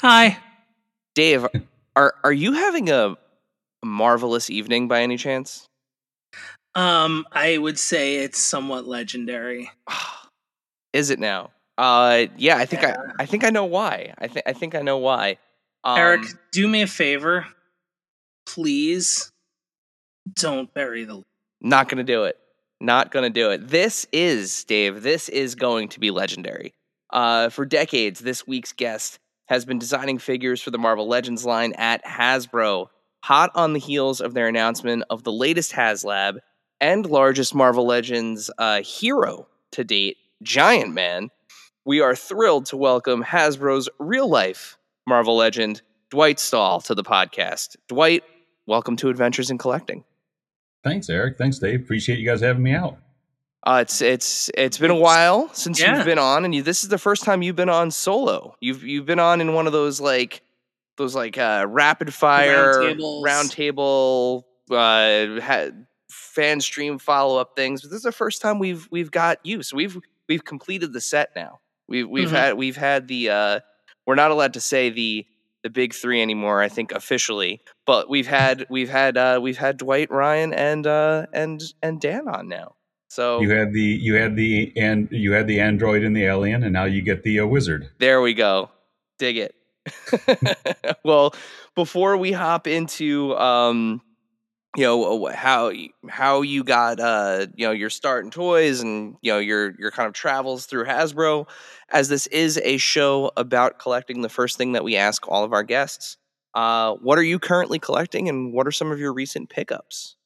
Hi. Dave, are are you having a marvelous evening by any chance? Um, I would say it's somewhat legendary. Is it now? Uh, yeah, I think Yeah. I I think I know why. I think I think I know why. Um, Eric, do me a favor. Please don't bury the not gonna do it. Not gonna do it. This is Dave. This is going to be legendary. Uh, for decades, this week's guest has been designing figures for the Marvel Legends line at Hasbro, hot on the heels of their announcement of the latest HasLab and largest Marvel Legends uh, hero to date, Giant Man. We are thrilled to welcome Hasbro's real life Marvel legend, Dwight Stall, to the podcast. Dwight, welcome to Adventures in Collecting. Thanks, Eric. Thanks, Dave. Appreciate you guys having me out. Uh, it's it's it's been a while since Yeah. you've been on, and you, this is the first time you've been on solo. You've you've been on in one of those like those like uh, rapid fire Roundtables. roundtable uh, ha- fan stream follow up things. But this is the first time we've we've got you. So we've we've completed the set now. We've we've Mhm. had we've had the uh, we're not allowed to say the the big three anymore. I think officially, but we've had we've had uh, we've had Dwight, Ryan, and uh, and and Dan on now. So You had the you had the and you had the android and the alien, and now you get the uh, wizard. There we go. Dig it. well, before we hop into um you know how how you got uh you know your start in toys and you know your your kind of travels through Hasbro as this is a show about collecting the first thing that we ask all of our guests uh what are you currently collecting and what are some of your recent pickups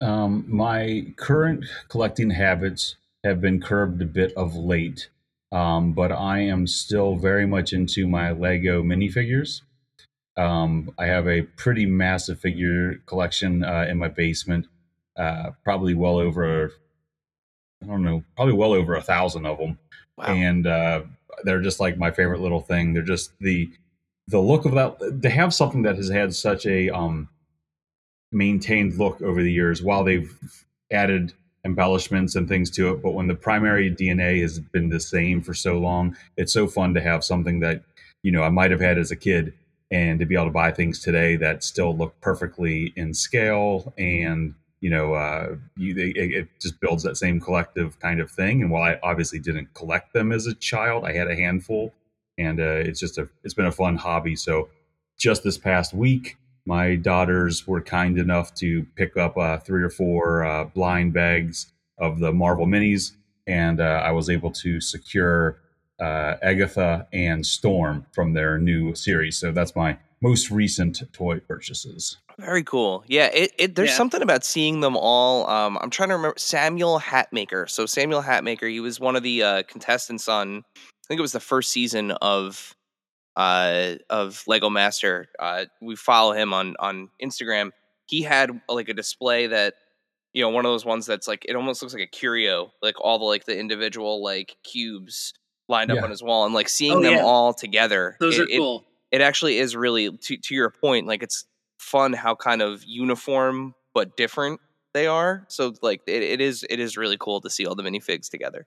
Um, my current collecting habits have been curbed a bit of late, um, but I am still very much into my Lego minifigures. Um, I have a pretty massive figure collection uh, in my basement, uh, probably well over, I don't know, probably well over a thousand of them. wow and uh, they're just like my favorite little thing. They're just the the look of that. They have something that has had such a um, maintained look over the years, while they've added embellishments and things to it. But when the primary DNA has been the same for so long, it's so fun to have something that you know I might have had as a kid, and to be able to buy things today that still look perfectly in scale and you know, uh, you, it it just builds that same collective kind of thing. And while I obviously didn't collect them as a child, I had a handful, and uh, it's just a it's been a fun hobby. So just this past week, my daughters were kind enough to pick up uh, three or four uh, blind bags of the Marvel minis, and uh, I was able to secure uh, Agatha and Storm from their new series. So that's my most recent toy purchases. Very cool. Yeah, it, it there's Yeah. something about seeing them all. Um, I'm trying to remember Samuel Hatmaker. So Samuel Hatmaker, he was one of the uh, contestants on. I think it was the first season of uh, of Lego Master. Uh, we follow him on on Instagram. He had like a display that you know one of those ones that's like it almost looks like a curio, like all the like the individual like cubes lined up on his wall, and like seeing Oh, them yeah. all together. Those it, are it- cool. it actually is really to to your point like it's fun how kind of uniform but different they are so like it, it is it is really cool to see all the minifigs together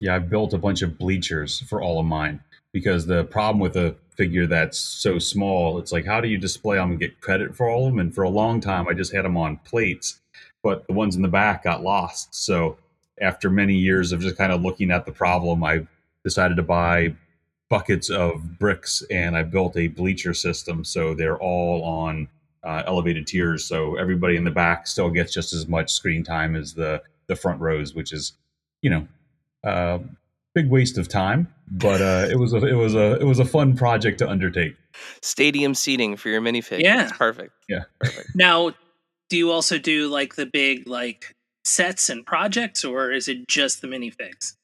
Yeah, I've built a bunch of bleachers for all of mine because the problem with a figure that's so small, it's like how do you display them and get credit for all of them? And for a long time, I just had them on plates, but the ones in the back got lost. So after many years of just kind of looking at the problem, I decided to buy buckets of bricks and I built a bleacher system. So they're all on uh, elevated tiers. So everybody in the back still gets just as much screen time as the the front rows, which is, you know, uh, big waste of time, but uh, it was a it was a it was a fun project to undertake. stadium seating for your minifig Yeah. it's perfect Yeah. perfect Now, do you also do like the big like sets and projects, or is it just the minifigs?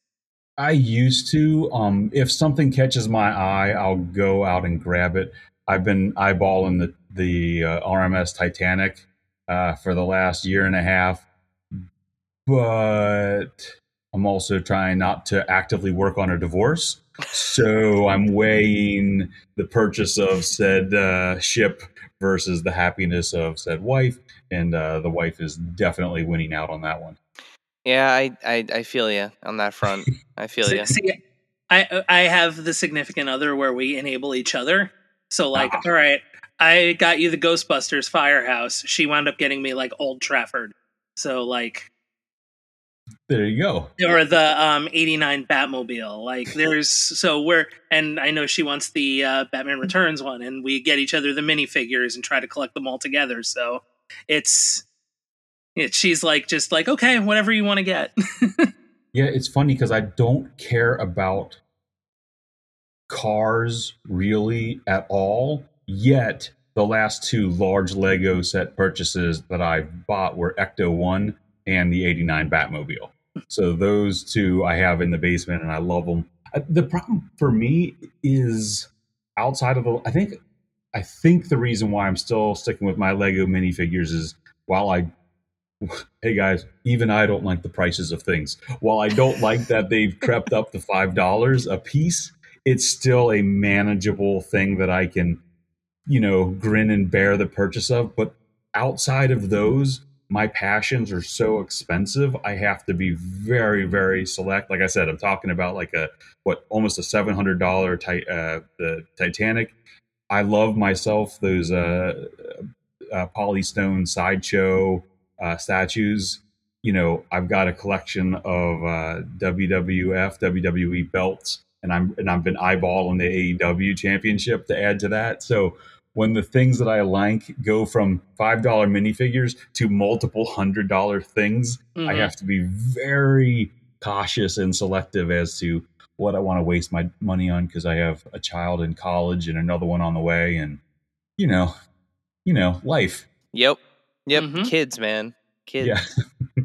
I used to. Um, if something catches my eye, I'll go out and grab it. I've been eyeballing the the uh, RMS Titanic uh, for the last year and a half, but I'm also trying not to actively work on a divorce. So I'm weighing the purchase of said uh, ship versus the happiness of said wife, and uh, the wife is definitely winning out on that one. yeah i i, I feel you on that front i feel See, you see, I I have the significant other where we enable each other. So like, Ah. all right, I got you the Ghostbusters Firehouse. She wound up getting me like Old Trafford. So like, There you go. or the um 89 Batmobile. Like there's so we're and I know she wants the uh, Batman Returns one, and we get each other the minifigures and try to collect them all together. So it's it, she's like just like okay, whatever you want to get. Yeah, it's funny because I don't care about cars really at all. Yet the last two large Lego set purchases that I've bought were Ecto One and the '89 Batmobile. So those two I have in the basement, and I love them. Uh, The problem for me is outside of the. I think, I think the reason why I'm still sticking with my Lego minifigures is while I hey guys, even I don't like the prices of things. While I don't like that they've crept up to five dollars a piece, it's still a manageable thing that I can, you know, grin and bear the purchase of. But outside of those, my passions are so expensive. I have to be very, very select. Like I said, I'm talking about like a what almost a seven hundred dollar ti- uh, the Titanic. I love myself those uh, uh, Polystone sideshow uh, statues. You know, I've got a collection of uh, WWF, WWE belts, and I'm and I've been eyeballing the AEW championship to add to that. So when the things that I like go from five dollar minifigures to multiple hundred dollar things, I Mhm. have to be very cautious and selective as to what I want to waste my money on because I have a child in college and another one on the way, and you know, you know, life. yep yep Mhm. kids man kids Yeah.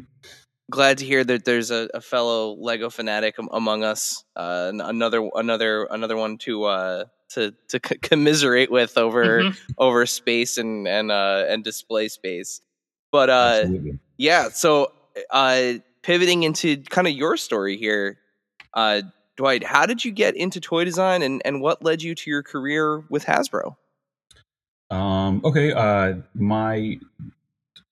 glad to hear that there's a, a fellow Lego fanatic among us. Uh, another another another one to uh, to to c- commiserate with over Mhm. over space and and uh, and display space. But uh, Absolutely. yeah, so uh, pivoting into kind of your story here, uh, Dwight, how did you get into toy design and and what led you to your career with Hasbro? Um, okay. Uh, my,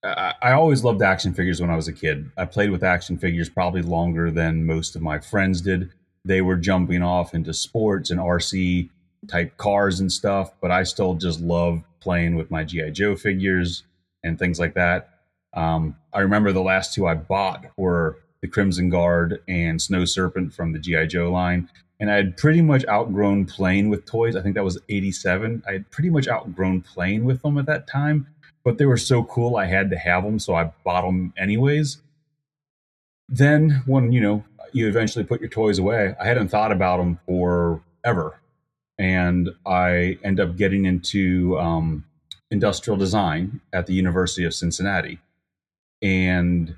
I, I always loved action figures when I was a kid. I played with action figures probably longer than most of my friends did. They were jumping off into sports and RC type cars and stuff, but I still just love playing with my GI Joe figures and things like that. Um, I remember the last two I bought were the Crimson Guard and Snow Serpent from the GI Joe line, and I had pretty much outgrown playing with toys. I think that was 87. I had pretty much outgrown playing with them at that time, but they were so cool I had to have them, so I bought them anyways. Then, when you know, you eventually put your toys away, I hadn't thought about them forever. And I end up getting into um, industrial design at the University of Cincinnati. And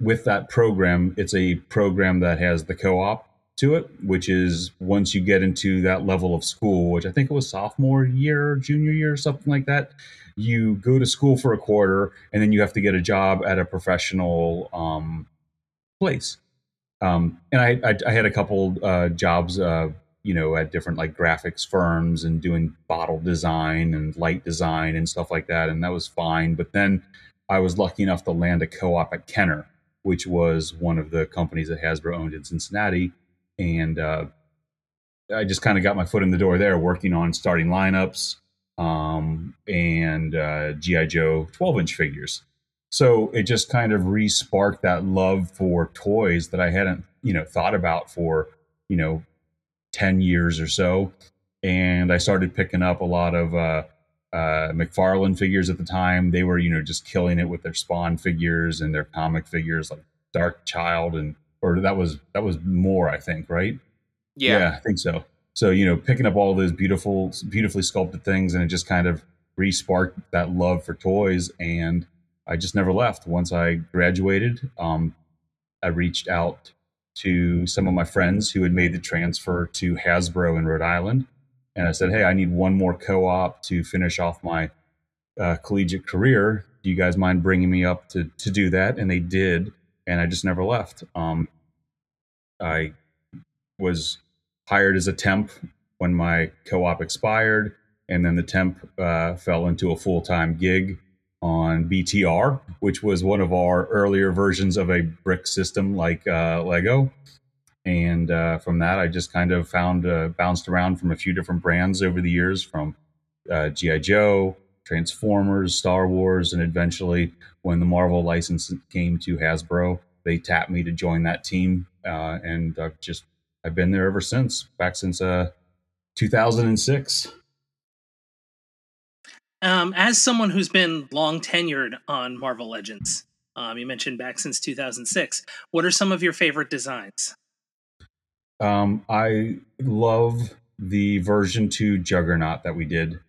with that program, it's a program that has the co op to it, which is once you get into that level of school, which I think it was sophomore year, junior year, something like that, you go to school for a quarter and then you have to get a job at a professional um, place. Um, and I, I, I, had a couple uh, jobs, uh, you know, at different like graphics firms and doing bottle design and light design and stuff like that. And that was fine. But then I was lucky enough to land a co op at Kenner, which was one of the companies that Hasbro owned in Cincinnati. And uh, I just kind of got my foot in the door there, working on starting lineups um, and uh, GI Joe 12 inch figures. So it just kind of re-sparked that love for toys that I hadn't, you know, thought about for, you know, 10 years or so. And I started picking up a lot of uh, uh, McFarlane figures at the time. They were, you know, just killing it with their Spawn figures and their comic figures like Dark Child and or that was that was more, I think, right? Yeah, yeah I think so. So you know, picking up all those beautiful, beautifully sculpted things, and it just kind of re-sparked that love for toys, and I just never left. Once I graduated, um, I reached out to some of my friends who had made the transfer to Hasbro in Rhode Island, and I said, "Hey, I need one more co-op to finish off my uh, collegiate career. Do you guys mind bringing me up to to do that?" And they did, and I just never left. Um, I was hired as a temp when my co-op expired, and then the temp uh, fell into a full-time gig on BTR, which was one of our earlier versions of a brick system like uh, Lego. And uh, from that, I just kind of found uh, bounced around from a few different brands over the years, from uh, GI Joe, Transformers, Star Wars, and eventually, when the Marvel license came to Hasbro, they tapped me to join that team, uh, and I've just I've been there ever since, back since uh, 2006. Um, as someone who's been long tenured on Marvel Legends, um, you mentioned back since 2006. What are some of your favorite designs? Um, I love the version two Juggernaut that we did.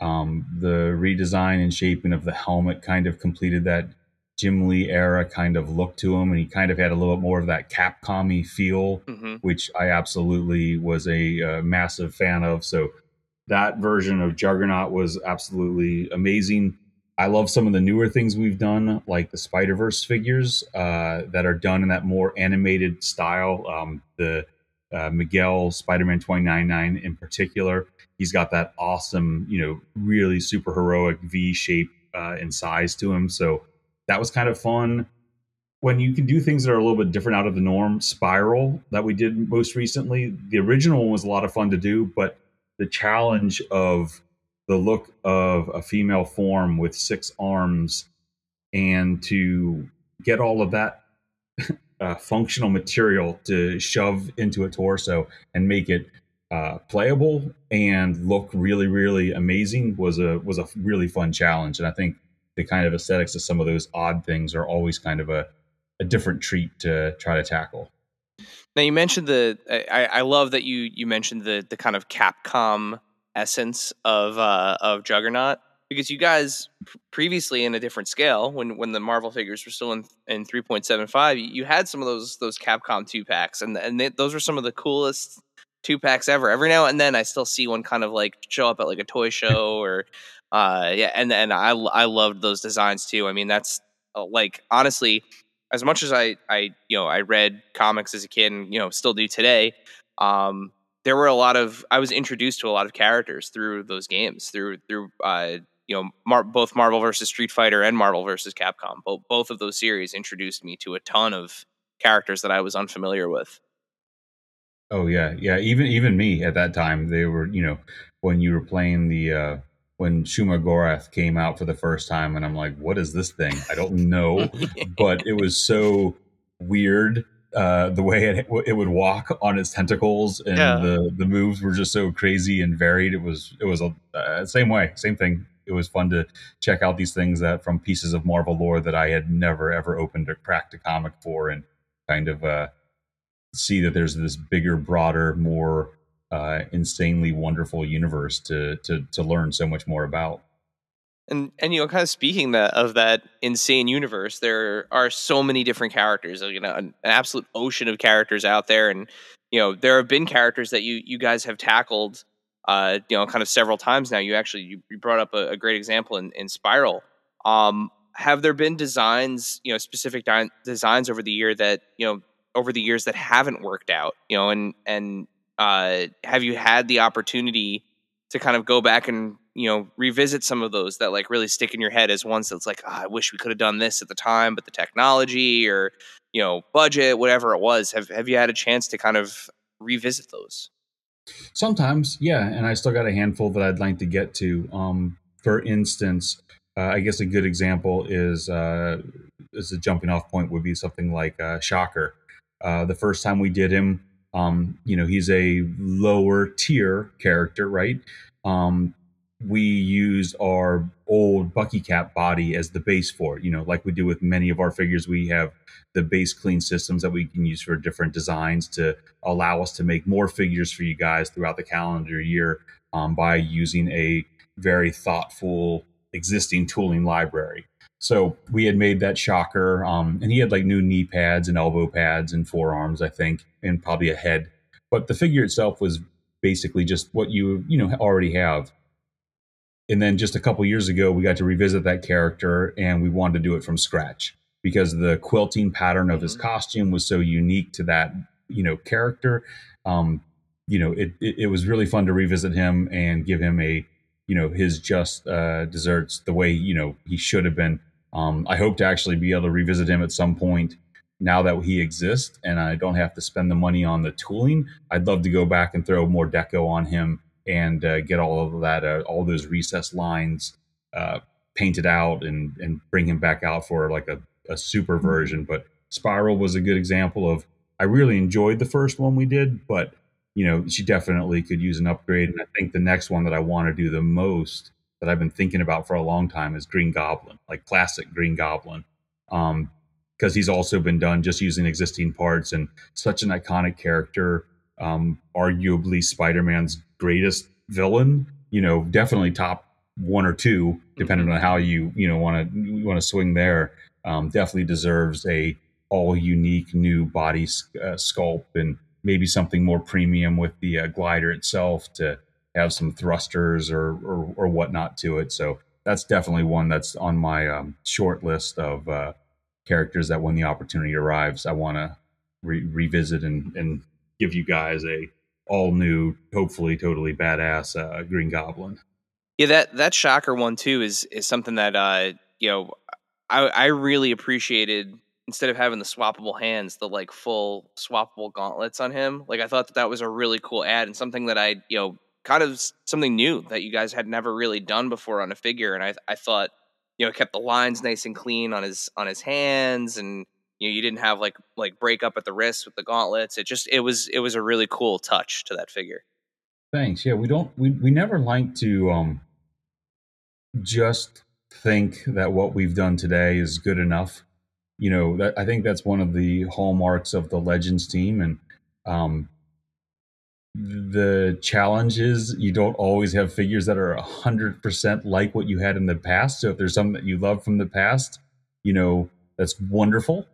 Um, the redesign and shaping of the helmet kind of completed that Jim Lee era kind of look to him, and he kind of had a little bit more of that Capcom feel, mm-hmm. which I absolutely was a, a massive fan of. So that version of Juggernaut was absolutely amazing. I love some of the newer things we've done, like the Spider Verse figures uh, that are done in that more animated style. Um, the uh, Miguel Spider Man 299 in particular, he's got that awesome, you know, really super heroic V shape uh, and size to him. So that was kind of fun. When you can do things that are a little bit different out of the norm, Spiral that we did most recently, the original one was a lot of fun to do, but the challenge of the look of a female form with six arms and to get all of that uh, functional material to shove into a torso and make it uh, playable and look really really amazing was a was a really fun challenge. And i think the kind of aesthetics of some of those odd things are always kind of a, a different treat to try to tackle now you mentioned the. I, I love that you you mentioned the the kind of Capcom essence of uh, of Juggernaut because you guys previously in a different scale when when the Marvel figures were still in in 3.75 you had some of those those Capcom two packs and and they, those were some of the coolest two packs ever. Every now and then I still see one kind of like show up at like a toy show or uh yeah and and I I loved those designs too. I mean that's uh, like honestly as much as I, I, you know, I read comics as a kid and, you know, still do today, um, there were a lot of, I was introduced to a lot of characters through those games, through, through, uh, you know, Mar- both Marvel versus Street Fighter and Marvel versus Capcom. Both, both of those series introduced me to a ton of characters that I was unfamiliar with. Oh yeah, yeah. Even even me at that time, they were you know when you were playing the uh, when Shuma Gorath came out for the first time, and I'm like, what is this thing? I don't know, but it was so weird uh, the way it, it would walk on its tentacles, and yeah. the the moves were just so crazy and varied. It was it was a uh, same way, same thing. It was fun to check out these things that from pieces of Marvel lore that I had never ever opened or cracked a comic for, and kind of uh, see that there's this bigger, broader, more uh, insanely wonderful universe to to to learn so much more about. And and you know, kind of speaking that of that insane universe, there are so many different characters. You know, an, an absolute ocean of characters out there, and you know, there have been characters that you you guys have tackled, uh, you know, kind of several times now. You actually you, you brought up a, a, great example in, in Spiral. Um, have there been designs, you know, specific di- designs over the year that you know over the years that haven't worked out, you know, and and uh, have you had the opportunity to kind of go back and you know revisit some of those that like really stick in your head as ones that's like oh, i wish we could have done this at the time but the technology or you know budget whatever it was. Have, have you had a chance to kind of revisit those? Sometimes yeah and i still got a handful that i'd like to get to. Um, for instance uh, i guess a good example is uh, as a jumping off point would be something like uh, shocker. Uh, the first time we did him um, you know he's a lower tier character right um, we used our old Bucky Cap body as the base for it. You know, like we do with many of our figures, we have the base clean systems that we can use for different designs to allow us to make more figures for you guys throughout the calendar year um, by using a very thoughtful existing tooling library. So we had made that shocker, um, and he had like new knee pads and elbow pads and forearms, I think, and probably a head. But the figure itself was basically just what you you know already have and then just a couple years ago we got to revisit that character and we wanted to do it from scratch because the quilting pattern of his mm-hmm. costume was so unique to that you know character um you know it, it, it was really fun to revisit him and give him a you know his just uh desserts the way you know he should have been um i hope to actually be able to revisit him at some point now that he exists and i don't have to spend the money on the tooling i'd love to go back and throw more deco on him and uh, get all of that, uh, all those recess lines uh, painted out and and bring him back out for like a, a super mm-hmm. version. But Spiral was a good example of. I really enjoyed the first one we did, but you know she definitely could use an upgrade. And I think the next one that I want to do the most that I've been thinking about for a long time is Green Goblin, like classic Green Goblin. Um, because he's also been done just using existing parts and such an iconic character um, arguably Spider-Man's greatest villain. You know, definitely top one or two, depending mm-hmm. on how you you know want to want to swing there. Um, definitely deserves a all unique new body uh, sculpt and maybe something more premium with the uh, glider itself to have some thrusters or, or, or whatnot to it. So that's definitely one that's on my um, short list of uh, characters that when the opportunity arrives, I want to re- revisit and, and give you guys a all new, hopefully totally badass uh, Green Goblin. Yeah, that that shocker one too is is something that uh you know I I really appreciated instead of having the swappable hands, the like full swappable gauntlets on him. Like I thought that that was a really cool ad and something that I you know kind of something new that you guys had never really done before on a figure, and I I thought you know kept the lines nice and clean on his on his hands and you know, you didn't have like like break up at the wrists with the gauntlets. It just it was it was a really cool touch to that figure. Thanks. Yeah, we don't we we never like to um just think that what we've done today is good enough. You know, that I think that's one of the hallmarks of the Legends team and um the challenge is you don't always have figures that are 100% like what you had in the past. So if there's something that you love from the past, you know, that's wonderful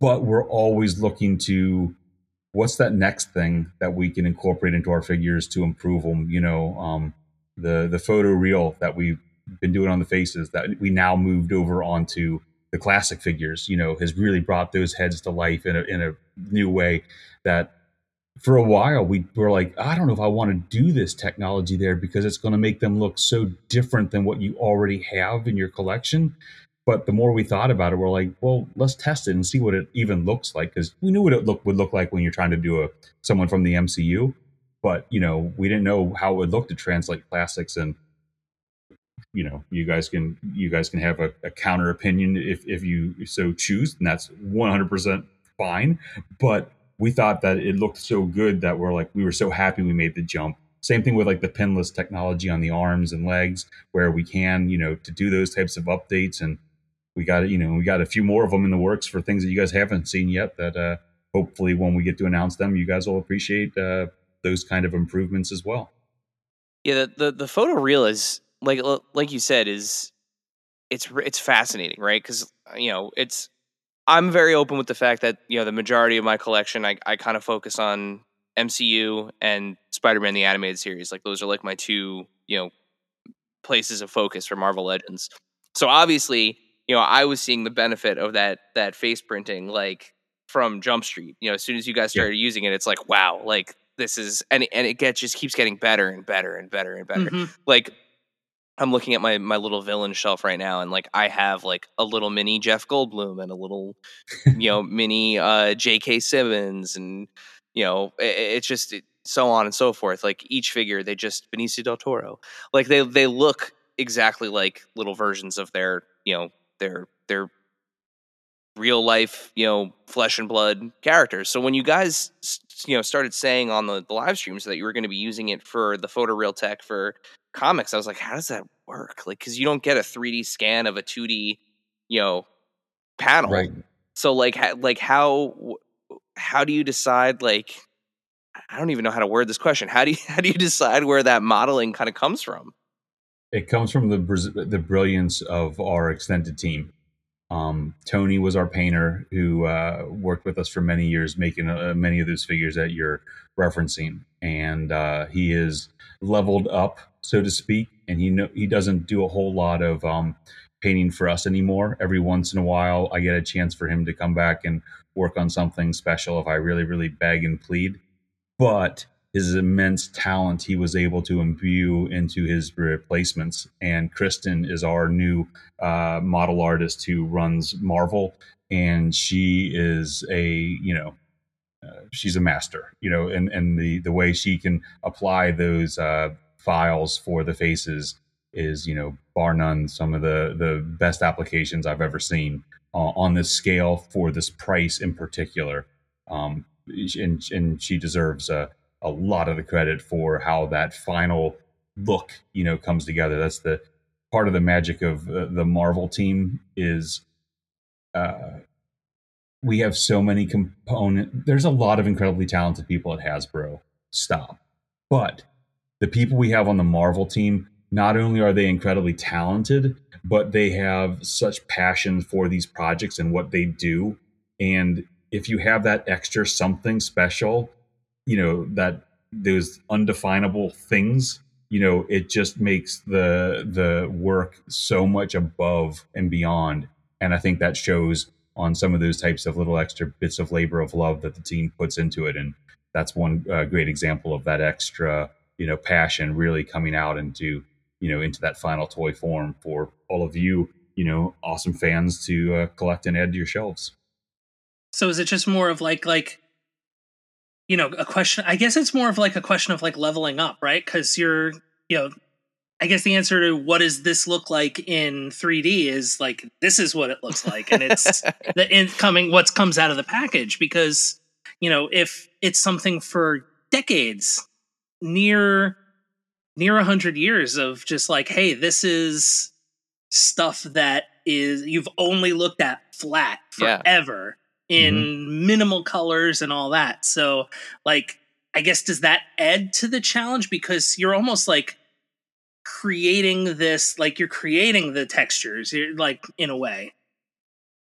but we're always looking to what's that next thing that we can incorporate into our figures to improve them you know um, the the photoreal that we've been doing on the faces that we now moved over onto the classic figures you know has really brought those heads to life in a, in a new way that for a while we were like i don't know if i want to do this technology there because it's going to make them look so different than what you already have in your collection. But the more we thought about it, we're like, well, let's test it and see what it even looks like because we knew what it look would look like when you're trying to do a someone from the MCU, but you know we didn't know how it would look to translate classics and you know you guys can you guys can have a, a counter opinion if if you so choose and that's 100% fine but we thought that it looked so good that we're like we were so happy we made the jump same thing with like the pinless technology on the arms and legs where we can you know to do those types of updates and we got you know we got a few more of them in the works for things that you guys haven't seen yet that uh, hopefully when we get to announce them you guys will appreciate uh, those kind of improvements as well yeah the, the, the photoreal is like like you said is it's it's fascinating, right? Because you know it's I'm very open with the fact that you know the majority of my collection I I kind of focus on MCU and Spider-Man the animated series. Like those are like my two you know places of focus for Marvel Legends. So obviously, you know, I was seeing the benefit of that that face printing like from Jump Street. You know, as soon as you guys Yeah. started using it, it's like wow, like this is and and it gets just keeps getting better and better and better and better. Mhm. Like I'm looking at my my little villain shelf right now, and like I have like a little mini Jeff Goldblum and a little you know mini uh, J.K. Simmons, and you know it, it's just it, so on and so forth. Like each figure, they just Benicio del Toro, like they they look exactly like little versions of their you know their their real life you know flesh and blood characters. So when you guys you know started saying on the, the live streams that you were going to be using it for the photoreal tech for comics, I was like, how does that work? Like, because you don't get a 3D scan of a 2D, you know, panel. Right. So like, ha- like how how do you decide? Like, I don't even know how to word this question. How do you how do you decide where that modeling kind of comes from? It comes from the the brilliance of our extended team. Um, Tony was our painter who uh, worked with us for many years, making uh, many of those figures that you're referencing, and uh, he is leveled up, so to speak. And he know, he doesn't do a whole lot of um, painting for us anymore. Every once in a while, I get a chance for him to come back and work on something special if I really, really beg and plead. But his immense talent he was able to imbue into his replacements. And Kristen is our new uh, model artist who runs Marvel, and she is a you know uh, she's a master, you know, and and the the way she can apply those uh, files for the faces is you know bar none some of the the best applications I've ever seen uh, on this scale for this price in particular. Um, and and she deserves a a lot of the credit for how that final look you know comes together. That's the part of the magic of uh, the Marvel team is uh, we have so many component. There's a lot of incredibly talented people at Hasbro. Stop, but the people we have on the Marvel team not only are they incredibly talented, but they have such passion for these projects and what they do. And if you have that extra something special, you know that those undefinable things you know it just makes the the work so much above and beyond. And i think that shows on some of those types of little extra bits of labor of love that the team puts into it. And that's one uh, great example of that extra you know passion really coming out into you know into that final toy form for all of you you know awesome fans to uh, collect and add to your shelves. So is it just more of like like you know a question? I guess it's more of like a question of like leveling up, right? Because you're you know. I guess the answer to what does this look like in 3D is like this is what it looks like, and it's the incoming what comes out of the package. Because you know if it's something for decades, near near a hundred years of just like, hey, this is stuff that is you've only looked at flat forever in minimal colors and all that. So, like, I guess does that add to the challenge because you're almost like creating this, like you're creating the textures, you're like in a way.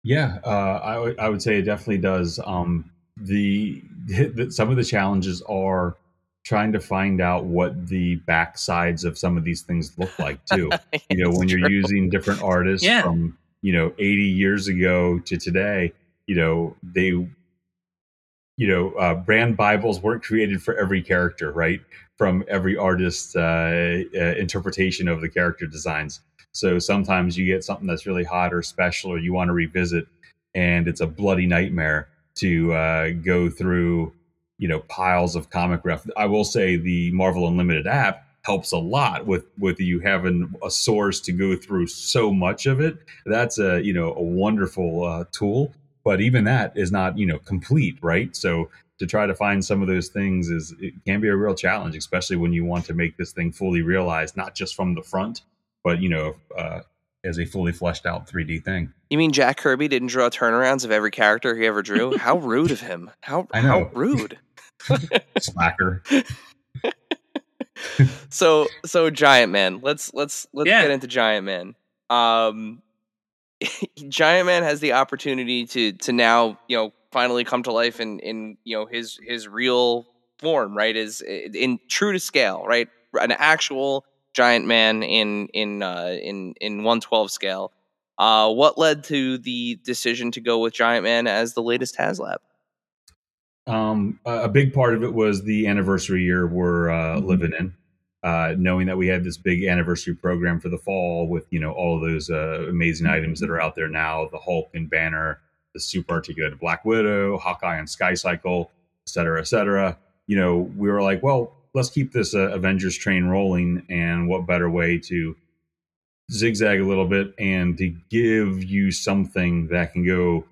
Yeah, uh, I would- say it definitely does. Um, the, the some of the challenges are trying to find out what the back sides of some of these things look like too. you know, when you're using different artists Yeah. from you know 80 years ago to today, you know they, you know, uh, brand Bibles weren't created for every character, right? From every artist's uh, uh, interpretation of the character designs. So sometimes you get something that's really hot or special, or you want to revisit, and it's a bloody nightmare to uh, go through, you know, piles of comic ref. I will say the Marvel Unlimited app helps a lot with with you having a source to go through so much of it. That's a you know a wonderful uh, tool, but even that is not you know complete, right? So to try to find some of those things is it can be a real challenge, especially when you want to make this thing fully realized, not just from the front, but you know, uh, as a fully fleshed out 3D thing. You mean Jack Kirby didn't draw turnarounds of every character he ever drew? How rude of him! How I how rude! Slacker. so so Giant Man. Let's let's let's Yeah. get into Giant Man. Um, Giant Man has the opportunity to to now you know finally come to life in in you know his his real form, right? Is in true to scale, right? An actual Giant Man in in uh, in in one twelve scale. Uh, what led to the decision to go with Giant Man as the latest HasLab? Um, a big part of it was the anniversary year we're uh, mm-hmm. living in. Uh, knowing that we had this big anniversary program for the fall with you know all of those uh, amazing mm-hmm. items that are out there now, the Hulk and Banner, the super articulated Black Widow, Hawkeye and Sky Cycle, et cetera, et cetera. You know, we were like, well, let's keep this uh, Avengers train rolling, and what better way to zigzag a little bit and to give you something that can go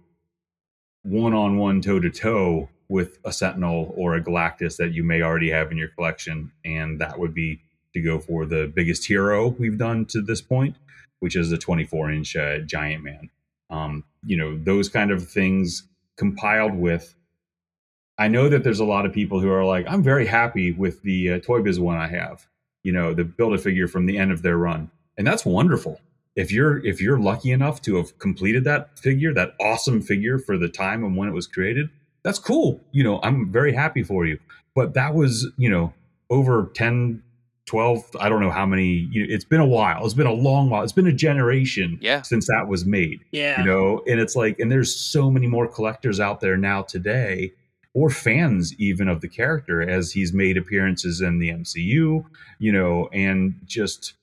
one on one, toe to toe with a Sentinel or a Galactus that you may already have in your collection, and that would be to go for the biggest hero we've done to this point, which is the 24 inch uh, Giant Man. Um, you know, those kind of things compiled with. I know that there's a lot of people who are like, I'm very happy with the uh, Toy Biz one I have. You know, the build a figure from the end of their run, and that's wonderful. If you're if you're lucky enough to have completed that figure, that awesome figure for the time and when it was created, that's cool. You know, I'm very happy for you. But that was, you know, over 10, 12, I don't know how many, you know, it's been a while. It's been a long while. It's been a generation yeah. since that was made. Yeah. You know, and it's like, and there's so many more collectors out there now today or fans even of the character as he's made appearances in the MCU, you know, and just,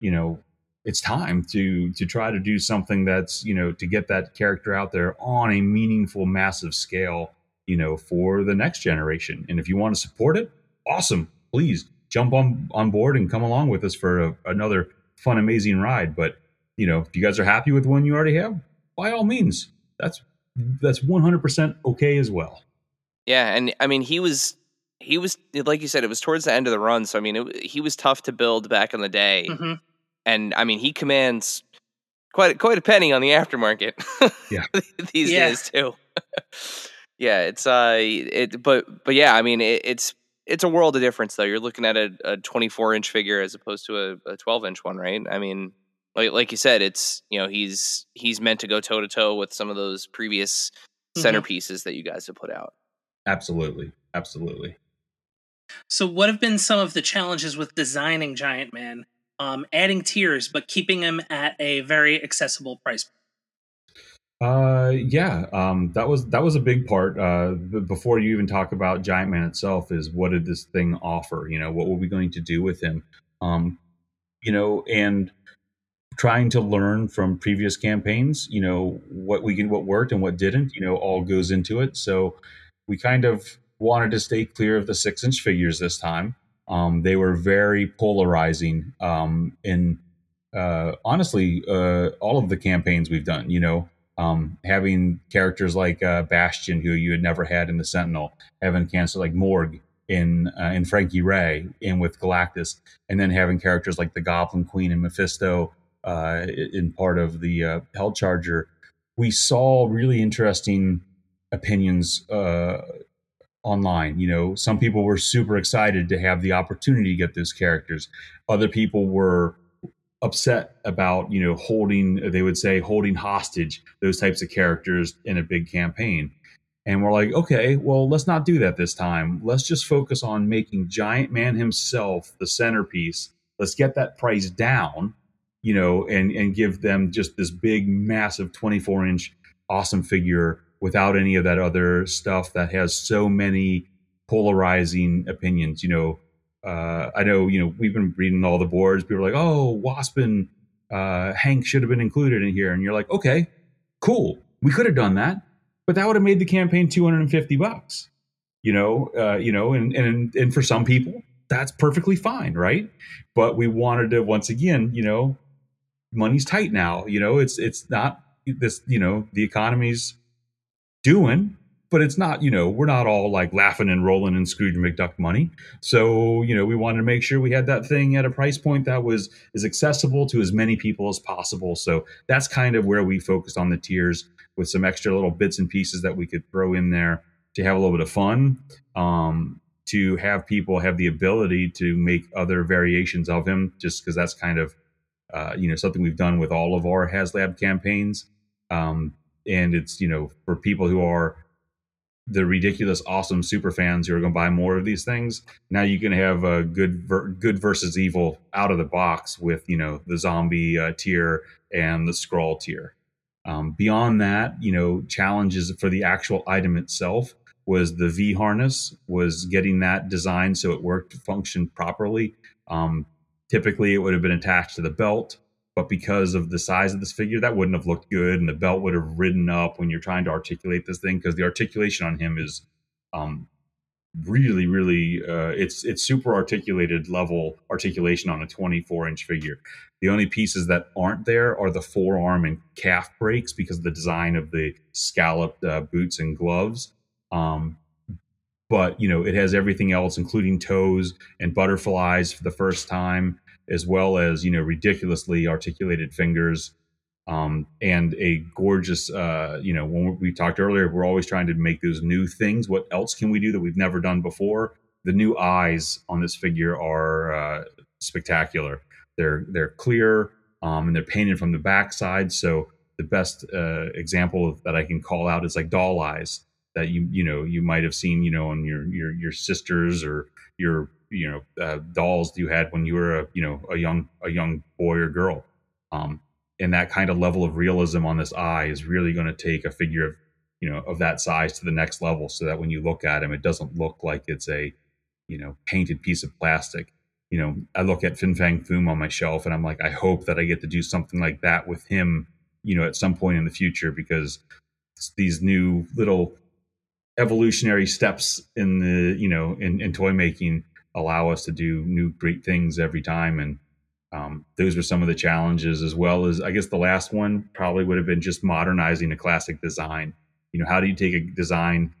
you know, it's time to to try to do something that's you know to get that character out there on a meaningful massive scale you know for the next generation. And if you want to support it awesome. Please jump on on board and come along with us for a, another fun amazing ride. But you know if you guys are happy with one you already have by all means that's that's 100% okay as well. Yeah and i mean he was he was like you said it was towards the end of the run. So i mean it, he was tough to build back in the day. Mm-hmm and I mean he commands quite quite a penny on the aftermarket. Yeah, these yeah. days too. yeah, it's uh, it but but yeah, I mean it, it's it's a world of difference though. You're looking at a, a 24 inch figure as opposed to a, a 12 inch one, right? I mean, like like you said, it's you know he's he's meant to go toe to toe with some of those previous mm-hmm. centerpieces that you guys have put out. Absolutely, absolutely. So, what have been some of the challenges with designing Giant Man? Um, adding tiers but keeping them at a very accessible price. Uh, yeah, um, that was that was a big part. Uh, before you even talk about Giant Man itself, is what did this thing offer? You know, what were we going to do with him? Um, you know, and trying to learn from previous campaigns. You know, what we can, what worked and what didn't. You know, all goes into it. So we kind of wanted to stay clear of the six inch figures this time. Um, they were very polarizing um, in uh, honestly uh, all of the campaigns we've done. You know, um, having characters like uh, Bastion, who you had never had in the Sentinel, having cancer like Morg in uh, in Frankie Raye, and with Galactus, and then having characters like the Goblin Queen and Mephisto uh, in part of the uh, Hell Charger. We saw really interesting opinions online. You know, some people were super excited to have the opportunity to get those characters. Other people were upset about, you know, holding, they would say, holding hostage those types of characters in a big campaign. And we're like, okay, well, let's not do that this time. Let's just focus on making Giant Man himself the centerpiece. Let's get that price down, you know, and and give them just this big, massive 24 inch awesome figure without any of that other stuff that has so many polarizing opinions. You know, uh, I know, you know, we've been reading all the boards. People are like, oh, Waspin, uh, Hank should have been included in here. And you're like, okay, cool. We could have done that, but that would have made the campaign 250 bucks, you know, uh, you know, and, and, and for some people, that's perfectly fine. Right. But we wanted to, once again, you know, money's tight now, you know, it's, it's not this, you know, the economy's doing, but it's not, you know, we're not all like laughing and rolling in Scrooge McDuck money. So, you know, we wanted to make sure we had that thing at a price point that was as accessible to as many people as possible. So that's kind of where we focused on the tiers with some extra little bits and pieces that we could throw in there to have a little bit of fun. Um, to have people have the ability to make other variations of him, just because that's kind of uh, you know something we've done with all of our HasLab campaigns, um, and it's you know for people who are the ridiculous, awesome super fans who are going to buy more of these things. Now you can have a good, ver- good versus evil out of the box with you know the zombie uh, tier and the Skrull tier. Um, beyond that, you know, challenges for the actual item itself was the V harness, was getting that designed so it worked, functioned properly. Um, typically, it would have been attached to the belt, but because of the size of this figure, that wouldn't have looked good, and the belt would have ridden up when you're trying to articulate this thing because the articulation on him is um, really, really uh, it's it's super articulated level articulation on a 24 inch figure. The only pieces that aren't there are the forearm and calf breaks because of the design of the scalloped uh, boots and gloves. Um, but you know, it has everything else, including toes and butterflies for the first time, as well as you know, ridiculously articulated fingers. Um, and a gorgeous, uh, you know, when we talked earlier, we're always trying to make those new things. What else can we do that we've never done before? The new eyes on this figure are uh, spectacular. They're they're clear um, and they're painted from the backside. So the best uh, example that I can call out is like doll eyes that you you know you might have seen you know on your your your sisters or your you know uh, dolls you had when you were a you know a young a young boy or girl. Um, and that kind of level of realism on this eye is really going to take a figure of you know of that size to the next level so that when you look at him it doesn't look like it's a you know painted piece of plastic you know, I look at Fin Fang Foom on my shelf and I'm like, I hope that I get to do something like that with him, you know, at some point in the future because these new little evolutionary steps in the, you know, in, in toy making allow us to do new great things every time. And um, those were some of the challenges, as well as I guess the last one probably would have been just modernizing a classic design. You know, how do you take a design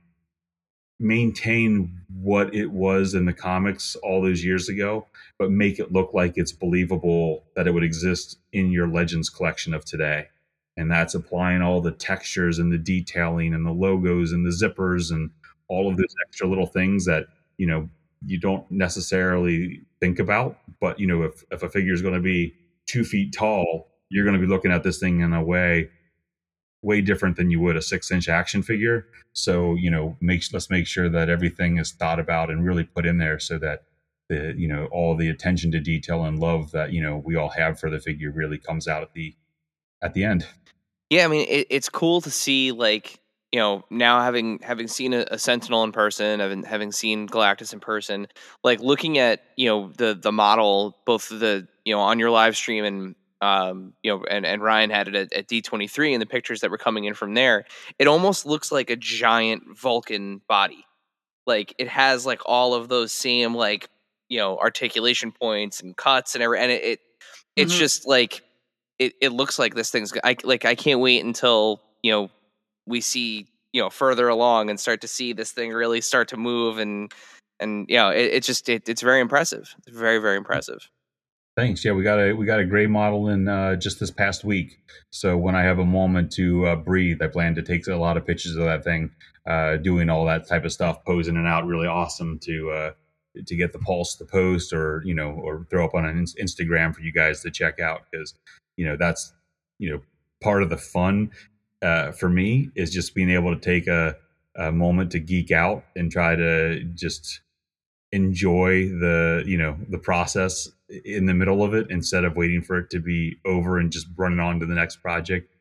maintain what it was in the comics all those years ago, but make it look like it's believable that it would exist in your Legends collection of today. And that's applying all the textures and the detailing and the logos and the zippers and all of those extra little things that, you know, you don't necessarily think about. But, you know, if, if a figure is going to be two feet tall, you're going to be looking at this thing in a way way different than you would a six inch action figure. So, you know, make, let's make sure that everything is thought about and really put in there so that the, you know, all the attention to detail and love that, you know, we all have for the figure really comes out at the, at the end. Yeah. I mean, it, it's cool to see like, you know, now having having seen a, a, Sentinel in person, having having seen Galactus in person, like looking at you know the the model, both the you know on your live stream and um, you know, and, and Ryan had it at, at D23 and the pictures that were coming in from there, it almost looks like a giant Vulcan body. Like it has like all of those same like, you know, articulation points and cuts and every, and it, it it's mm-hmm. just like, it, it looks like this thing's, I like, I can't wait until, you know, we see, you know, further along and start to see this thing really start to move and, and, you know, it, it's just, it, it's very impressive. It's very, very impressive. Thanks. Yeah, we got a we got a gray model in uh, just this past week. So when I have a moment to uh, breathe, I plan to take a lot of pictures of that thing, uh, doing all that type of stuff, posing it out really awesome to uh, to get the pulse to post or you know or throw up on an Instagram for you guys to check out because you know that's you know part of the fun uh, for me is just being able to take a, a moment to geek out and try to just enjoy the you know the process in the middle of it instead of waiting for it to be over and just running on to the next project.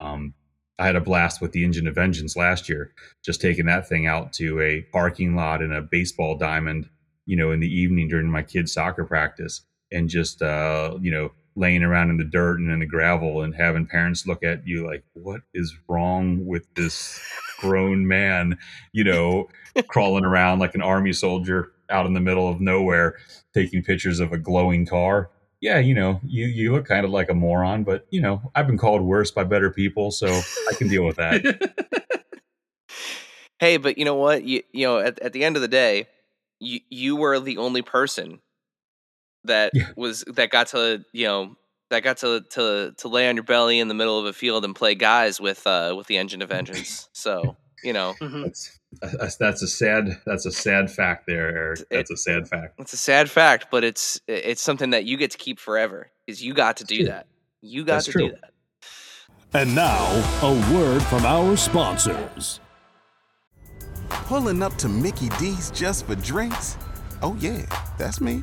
Um, I had a blast with the Engine of Vengeance last year, just taking that thing out to a parking lot in a baseball diamond, you know, in the evening during my kids' soccer practice, and just uh, you know laying around in the dirt and in the gravel and having parents look at you like, what is wrong with this grown man, you know, crawling around like an army soldier out in the middle of nowhere taking pictures of a glowing car. Yeah, you know, you you look kind of like a moron, but you know, I've been called worse by better people, so I can deal with that. hey, but you know what? You you know, at at the end of the day, you you were the only person that yeah. was that got to, you know, that got to to to lay on your belly in the middle of a field and play guys with uh with the engine of vengeance. So, you know, mm-hmm. that's That's, that's a sad. That's a sad fact, there, Eric. That's a sad fact. It's a sad fact, but it's it's something that you get to keep forever. Is you got to do that. You got That's to true. do that. And now, a word from our sponsors. Pulling up to Mickey D's just for drinks? Oh, yeah, that's me.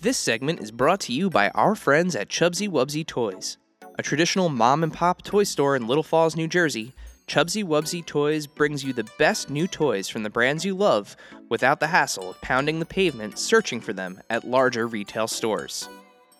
This segment is brought to you by our friends at Chubzzy Wubzzy Toys. A traditional mom and pop toy store in Little Falls, New Jersey, Chubzzy Wubzzy Toys brings you the best new toys from the brands you love without the hassle of pounding the pavement searching for them at larger retail stores.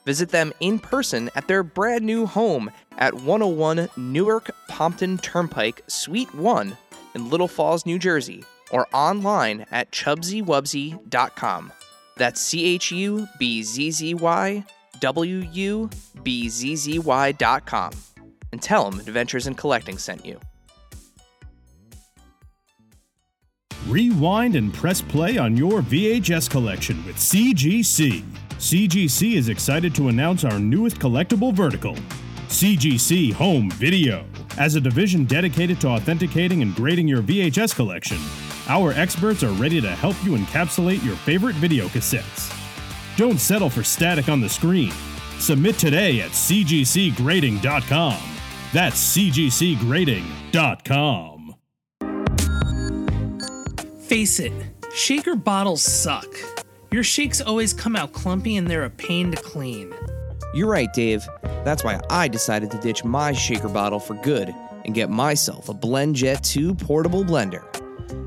Visit them in person at their brand new home at 101 Newark Pompton Turnpike, Suite 1 in Little Falls, New Jersey, or online at chubzzywubzzy.com. That's C H U B Z Z Y W U B Z Z Y dot com. And tell them Adventures in Collecting sent you. Rewind and press play on your VHS collection with CGC. CGC is excited to announce our newest collectible vertical, CGC Home Video. As a division dedicated to authenticating and grading your VHS collection, our experts are ready to help you encapsulate your favorite video cassettes. Don't settle for static on the screen. Submit today at cgcgrading.com. That's cgcgrading.com. Face it, shaker bottles suck. Your shakes always come out clumpy and they're a pain to clean. You're right, Dave. That's why I decided to ditch my shaker bottle for good and get myself a BlendJet 2 portable blender.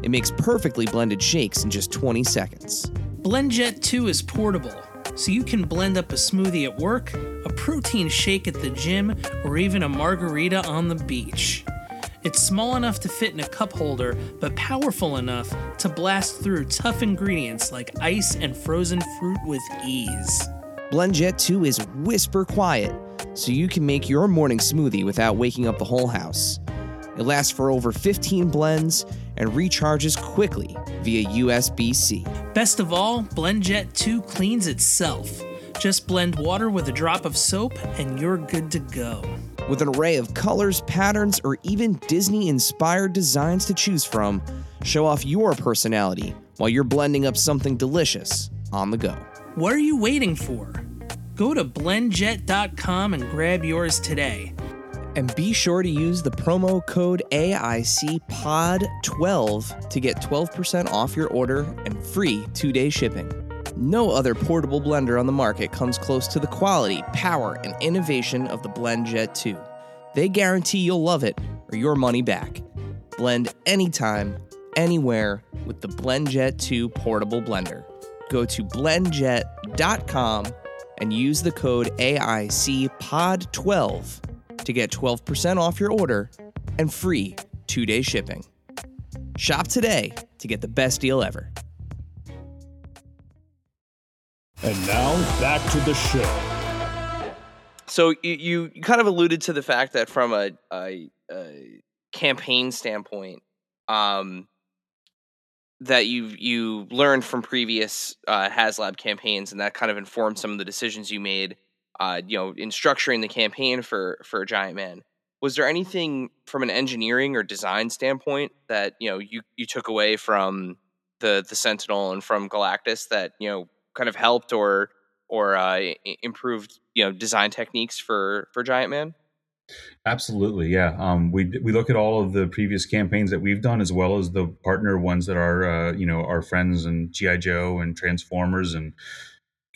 It makes perfectly blended shakes in just 20 seconds. BlendJet 2 is portable, so you can blend up a smoothie at work, a protein shake at the gym, or even a margarita on the beach. It's small enough to fit in a cup holder, but powerful enough to blast through tough ingredients like ice and frozen fruit with ease. BlendJet 2 is whisper quiet, so you can make your morning smoothie without waking up the whole house. It lasts for over 15 blends and recharges quickly via USB C. Best of all, BlendJet 2 cleans itself. Just blend water with a drop of soap and you're good to go. With an array of colors, patterns, or even Disney inspired designs to choose from, show off your personality while you're blending up something delicious on the go. What are you waiting for? Go to blendjet.com and grab yours today. And be sure to use the promo code AICPOD12 to get 12% off your order and free two day shipping. No other portable blender on the market comes close to the quality, power, and innovation of the BlendJet 2. They guarantee you'll love it or your money back. Blend anytime, anywhere with the BlendJet 2 portable blender. Go to blendjet.com and use the code AICPOD12 to get 12% off your order and free two day shipping. Shop today to get the best deal ever. And now back to the show. So you, you you kind of alluded to the fact that from a, a, a campaign standpoint, um, that you you learned from previous uh, HasLab campaigns, and that kind of informed some of the decisions you made. Uh, you know, in structuring the campaign for for Giant Man. Was there anything from an engineering or design standpoint that you know you you took away from the the Sentinel and from Galactus that you know kind of helped or or uh, improved you know design techniques for for Giant Man? Absolutely, yeah. Um, we we look at all of the previous campaigns that we've done, as well as the partner ones that are uh, you know our friends and GI Joe and Transformers and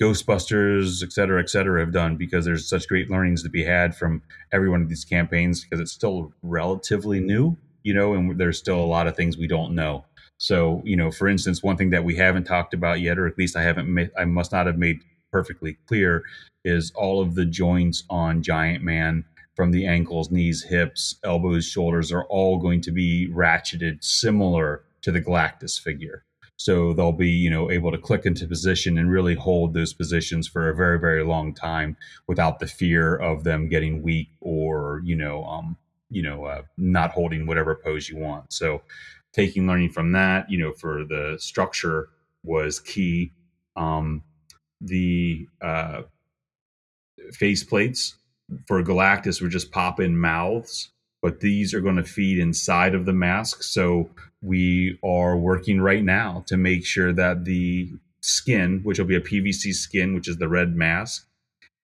Ghostbusters, et cetera, et cetera, have done because there's such great learnings to be had from every one of these campaigns because it's still relatively new, you know, and there's still a lot of things we don't know. So, you know, for instance, one thing that we haven't talked about yet, or at least I haven't, ma- I must not have made perfectly clear, is all of the joints on Giant Man from the ankles, knees, hips, elbows, shoulders are all going to be ratcheted similar to the Galactus figure. So they'll be, you know, able to click into position and really hold those positions for a very, very long time without the fear of them getting weak or, you know, um, you know, uh, not holding whatever pose you want. So taking learning from that, you know, for the structure was key. Um, the uh, face plates for Galactus were just pop in mouths, but these are going to feed inside of the mask. So we are working right now to make sure that the skin, which will be a PVC skin, which is the red mask,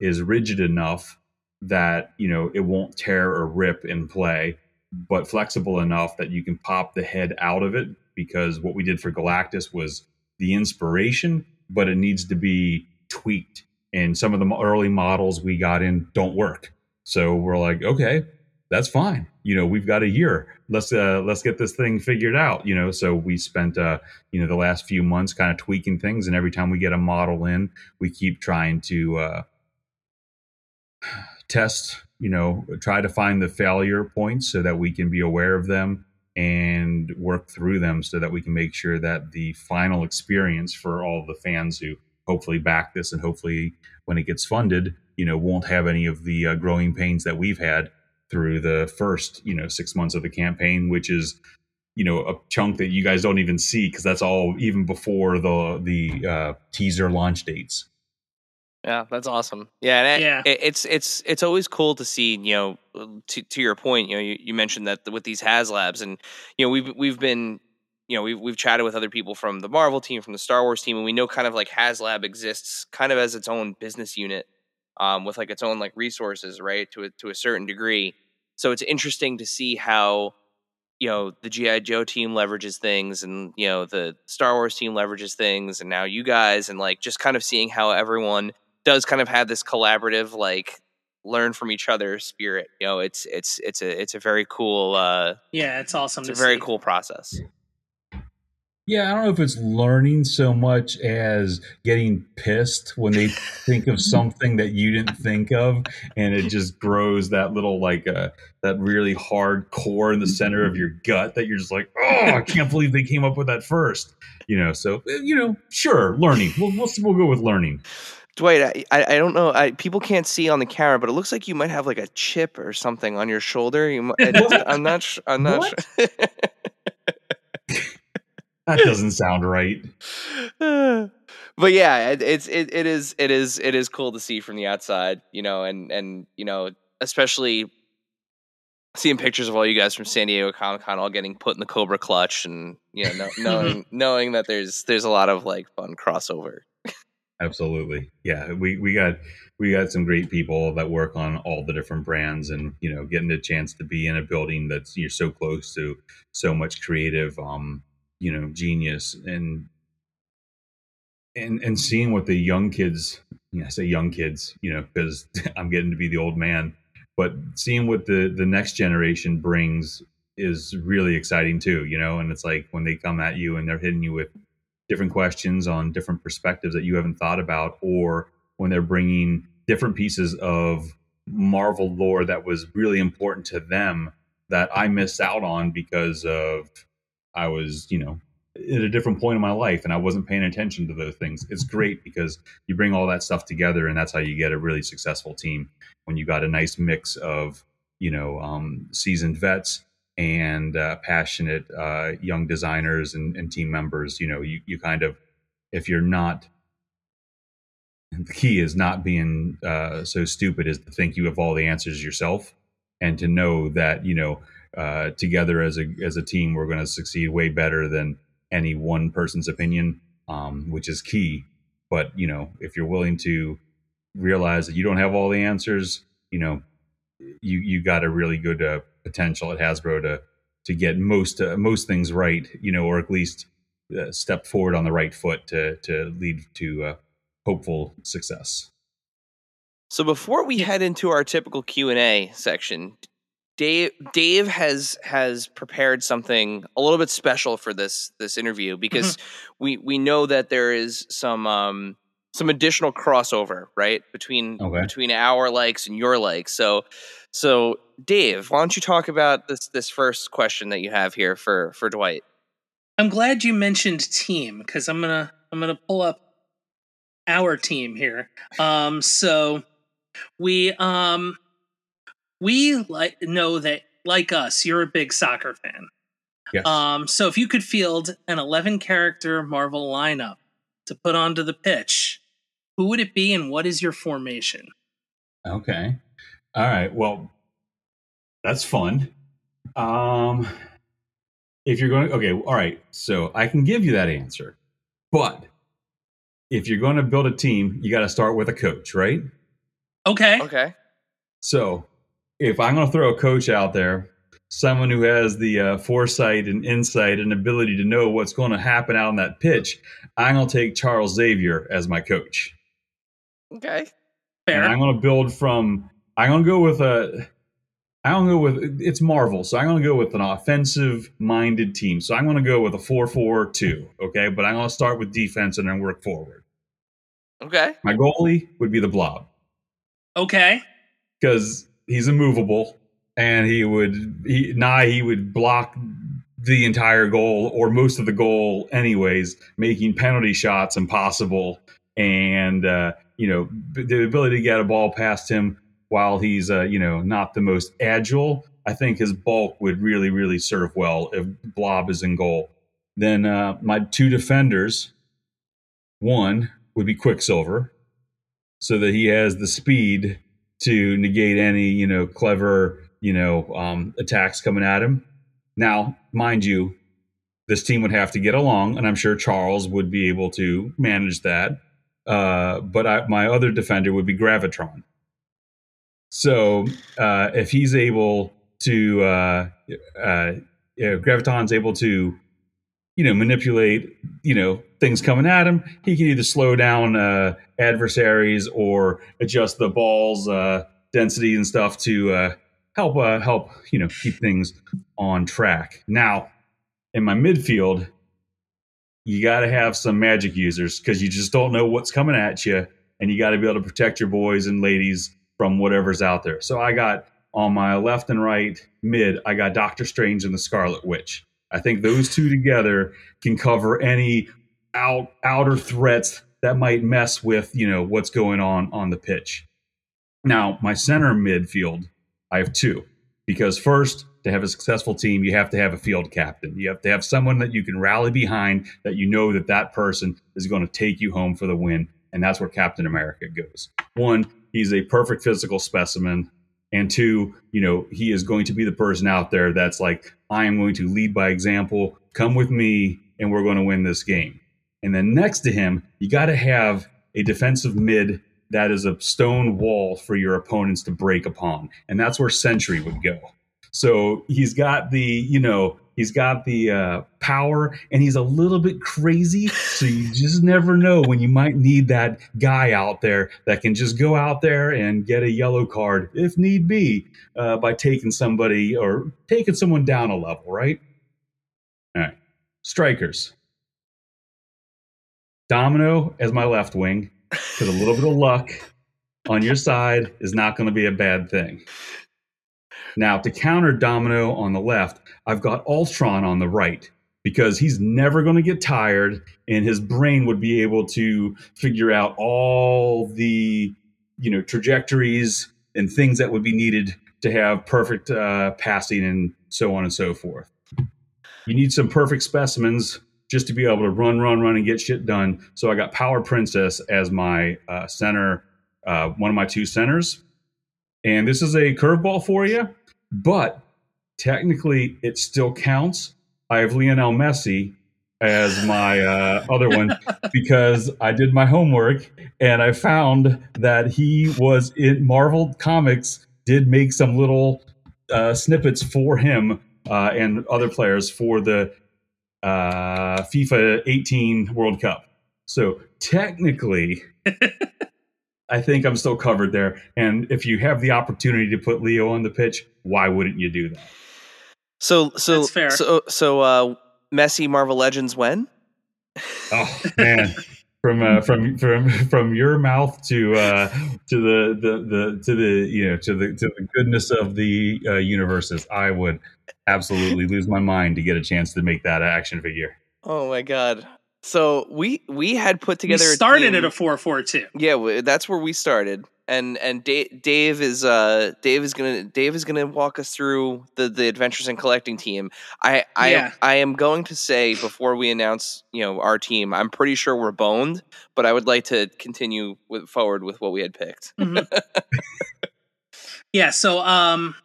is rigid enough that you know it won't tear or rip in play, but flexible enough that you can pop the head out of it. Because what we did for Galactus was the inspiration, but it needs to be tweaked. And some of the early models we got in don't work. So we're like, okay, that's fine. You know, we've got a year. Let's uh, let's get this thing figured out. You know, so we spent uh, you know the last few months kind of tweaking things, and every time we get a model in, we keep trying to uh, test. You know, try to find the failure points so that we can be aware of them and work through them so that we can make sure that the final experience for all the fans who hopefully back this and hopefully when it gets funded, you know, won't have any of the uh, growing pains that we've had through the first, you know, six months of the campaign, which is, you know, a chunk that you guys don't even see because that's all even before the the uh, teaser launch dates. Yeah, that's awesome. Yeah, and yeah. It, it's it's it's always cool to see. You know, to to your point, you know, you, you mentioned that with these HasLabs, and you know, we've we've been, you know, we've we've chatted with other people from the Marvel team, from the Star Wars team, and we know kind of like HasLab exists kind of as its own business unit, um, with like its own like resources, right, to a, to a certain degree. So it's interesting to see how you know the GI Joe team leverages things, and you know the Star Wars team leverages things, and now you guys, and like just kind of seeing how everyone does kind of have this collaborative like learn from each other spirit you know it's it's it's a it's a very cool uh yeah it's awesome it's a very see. cool process yeah i don't know if it's learning so much as getting pissed when they think of something that you didn't think of and it just grows that little like uh that really hard core in the center of your gut that you're just like oh i can't believe they came up with that first you know so eh, you know sure learning we'll, we'll, we'll go with learning Dwight, I, I don't know. I, people can't see on the camera, but it looks like you might have like a chip or something on your shoulder. You, might, I'm not. I'm not. That doesn't sound right. but yeah, it, it's it, it is it is it is cool to see from the outside, you know, and and you know, especially seeing pictures of all you guys from San Diego Comic Con all getting put in the Cobra clutch, and you know, knowing knowing that there's there's a lot of like fun crossover Absolutely. Yeah. We, we got, we got some great people that work on all the different brands and, you know, getting a chance to be in a building that's, you're so close to so much creative, um, you know, genius and, and, and seeing what the young kids, you know, I say young kids, you know, because I'm getting to be the old man, but seeing what the, the next generation brings is really exciting too, you know, and it's like when they come at you and they're hitting you with different questions on different perspectives that you haven't thought about, or when they're bringing different pieces of Marvel lore that was really important to them that I missed out on because of I was, you know, at a different point in my life and I wasn't paying attention to those things. It's great because you bring all that stuff together and that's how you get a really successful team when you got a nice mix of, you know, um, seasoned vets and uh, passionate uh, young designers and, and, team members. You know, you, you kind of, if you're not, the key is not being uh, so stupid as to think you have all the answers yourself and to know that, you know, uh, together as a, as a team, we're going to succeed way better than any one person's opinion, um, which is key. But, you know, if you're willing to realize that you don't have all the answers, you know, you, you got a really good uh, potential at Hasbro to to get most uh, most things right, you know, or at least uh, step forward on the right foot to to lead to uh, hopeful success. So before we head into our typical Q and A section, Dave Dave has has prepared something a little bit special for this this interview because mm-hmm. we we know that there is some um some additional crossover right between okay. between our likes and your likes. So so, Dave, why don't you talk about this this first question that you have here for for Dwight? I'm glad you mentioned team because I'm gonna I'm gonna pull up our team here. Um, so we um we like know that like us, you're a big soccer fan. Yes. Um, so if you could field an 11 character Marvel lineup to put onto the pitch, who would it be and what is your formation? Okay. All right. Well, that's fun. Um, if you're going to, okay, all right. So I can give you that answer. But if you're going to build a team, you got to start with a coach, right? Okay. Okay. So if I'm going to throw a coach out there, someone who has the uh, foresight and insight and ability to know what's going to happen out on that pitch, I'm going to take Charles Xavier as my coach. Okay. Fair. And I'm going to build from. I'm going to go with a. I'm going to go with it's Marvel, so I'm going to go with an offensive-minded team. So I'm going to go with a four-four-two. Okay, but I'm going to start with defense and then work forward. Okay. My goalie would be the Blob Okay. because he's immovable and he would he nah he would block the entire goal or most of the goal anyways, making penalty shots impossible and uh, you know the ability to get a ball past him while he's uh, you know not the most agile. I think his bulk would really really serve well if Blob is in goal. Then uh, my two defenders, one would be Quicksilver, so that he has the speed to negate any you know clever you know um, attacks coming at him. Now, mind you, this team would have to get along, and I'm sure Charles would be able to manage that. Uh, but I, my other defender would be Gravitron. So uh, if he's able to, uh, uh, yeah, Gravitron's able to, you know, manipulate, you know, things coming at him. He can either slow down uh, adversaries or adjust the ball's uh, density and stuff to uh, help uh, help you know keep things on track. Now, in my midfield, you got to have some magic users because you just don't know what's coming at you, and you got to be able to protect your boys and ladies from whatever's out there. So I got on my left and right mid, I got Doctor Strange and the Scarlet Witch. I think those two together can cover any out outer threats that might mess with you know what's going on on the pitch. Now, my center midfield, I have two because first, to have a successful team, you have to have a field captain. You have to have someone that you can rally behind that you know that that person is going to take you home for the win, and that's where Captain America goes. One, he's a perfect physical specimen, and two, you know, he is going to be the person out there that's like, I am going to lead by example. Come with me, and we're going to win this game. And then next to him, you got to have a defensive mid that is a stone wall for your opponents to break upon. And that's where Sentry would go. So he's got the, you know, he's got the uh, power and he's a little bit crazy. So you just never know when you might need that guy out there that can just go out there and get a yellow card if need be uh, by taking somebody or taking someone down a level, right? All right. Strikers. Domino as my left wing because a little bit of luck on your side is not going to be a bad thing. Now, to counter Domino on the left, I've got Ultron on the right because he's never going to get tired and his brain would be able to figure out all the you know trajectories and things that would be needed to have perfect uh, passing and so on and so forth. You need some perfect specimens just to be able to run, run, run, and get shit done. So I got Power Princess as my uh, center, uh, one of my two centers. And this is a curveball for you, but technically it still counts. I have Lionel Messi as my uh, other one because I did my homework and I found that he was in Marvel Comics, did make some little uh, snippets for him uh, and other players for the uh, FIFA 18 World Cup. So technically, I think I'm still covered there. And if you have the opportunity to put Leo on the pitch, why wouldn't you do that? So so That's fair. so so uh Messi Marvel Legends when? Oh man. From uh, from from from your mouth to uh, to the, the the to the you know to the to the goodness of the uh, universes, I would absolutely lose my mind to get a chance to make that action figure. Oh my god. So we we had put together. we a started team- at a four four two. Yeah, that's where we started. And and Da- Dave is uh Dave is gonna Dave is gonna walk us through the the adventures in collecting team. I I Yeah. I am going to say before we announce you know our team, I'm pretty sure we're boned, but I would like to continue with forward with what we had picked. Mhm. yeah. So, um,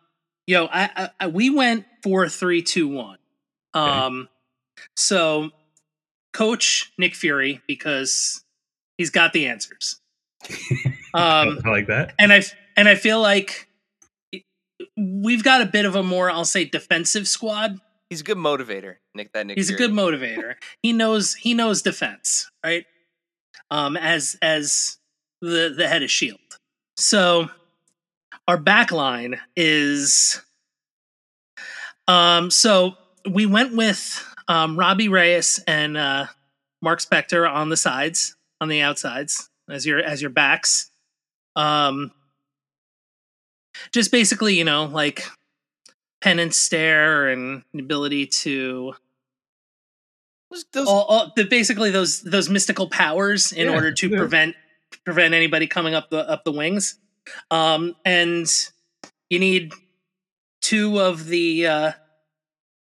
yo, I, I, I we went four three two one. Um, so coach Nick Fury because he's got the answers. Um, I like that. and I f- and I feel like we've got a bit of a more, I'll say, defensive squad. He's a good motivator, Nick. That Nick. He's a good motivator. he knows he knows defense, right? Um, as as the the head of Shield. So our back line is um so we went with um Robbie Reyes and uh Marc Spector on the sides, on the outsides, as your as your backs. Um just basically, you know, like Penance Stare and the ability to Those- all, all the basically those those mystical powers in Yeah, order to yeah. prevent prevent anybody coming up the up the wings. Um and you need two of the uh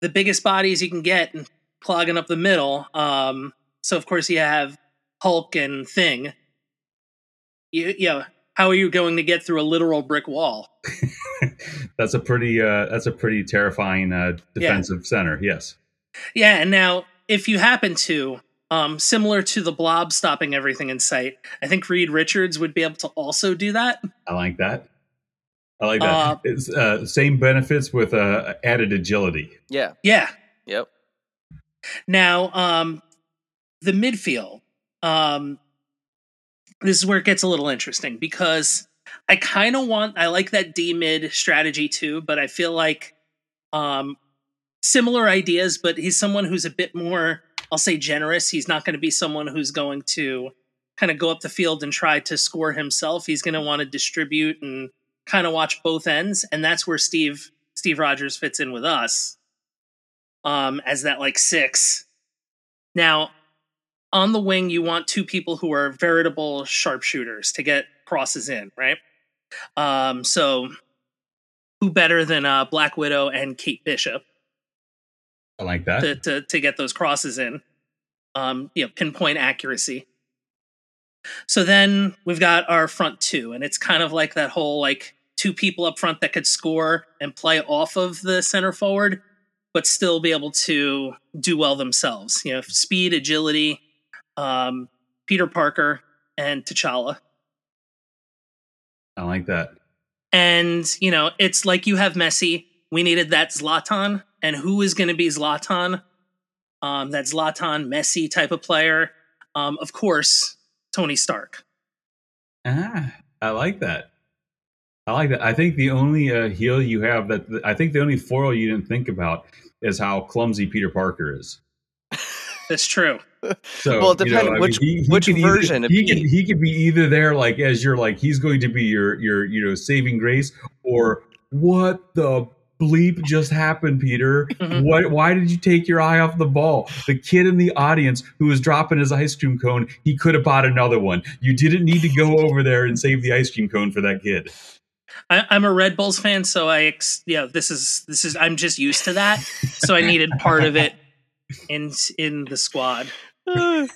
the biggest bodies you can get and clogging up the middle. Um so of course you have hulk and thing. You yeah how are you going to get through a literal brick wall that's a pretty uh, that's a pretty terrifying uh, defensive center. Yes. Yeah, and now if you happen to, um, similar to the blob stopping everything in sight, I think Reed Richards would be able to also do that. I like that. I like that. Uh, it's uh, same benefits with uh, added agility. yeah. Yeah. Yep. Now, um, the midfield, um, this is where it gets a little interesting because I kind of want, I like that D mid strategy too, but I feel like um, similar ideas, but he's someone who's a bit more, I'll say, generous. He's not going to be someone who's going to kind of go up the field and try to score himself. He's going to want to distribute and kind of watch both ends, and that's where Steve Steve Rogers fits in with us um, as that like six. Now, on the wing, you want two people who are veritable sharpshooters to get crosses in, right? Um, so, who better than uh, Black Widow and Kate Bishop I like that. to, to to get those crosses in? Um, you know, pinpoint accuracy. So then we've got our front two, and it's kind of like that whole like two people up front that could score and play off of the center forward, but still be able to do well themselves. You know, speed, agility. Um, Peter Parker and T'Challa, I like that. and you know, it's like you have Messi. We needed that Zlatan, and who is going to be Zlatan? Um, that Zlatan Messi type of player. Um, of course, Tony Stark. Ah, I like that. I like that. I think the only uh, heel you have that I think the only foil you didn't think about is how clumsy Peter Parker is. That's true. So, Well, it you know, depends I mean, which- he- he which could either- version he could he could be either there like as you're like he's going to be your your you know saving grace or what the bleep just happened, Peter? Mhm. What? Why did you take your eye off the ball? The kid in the audience who was dropping his ice cream cone, he could have bought another one. You didn't need to go over there and save the ice cream cone for that kid. I, I'm a Red Bulls fan, so I ex- yeah, this is this is I'm just used to that. so I needed part of it in in the squad.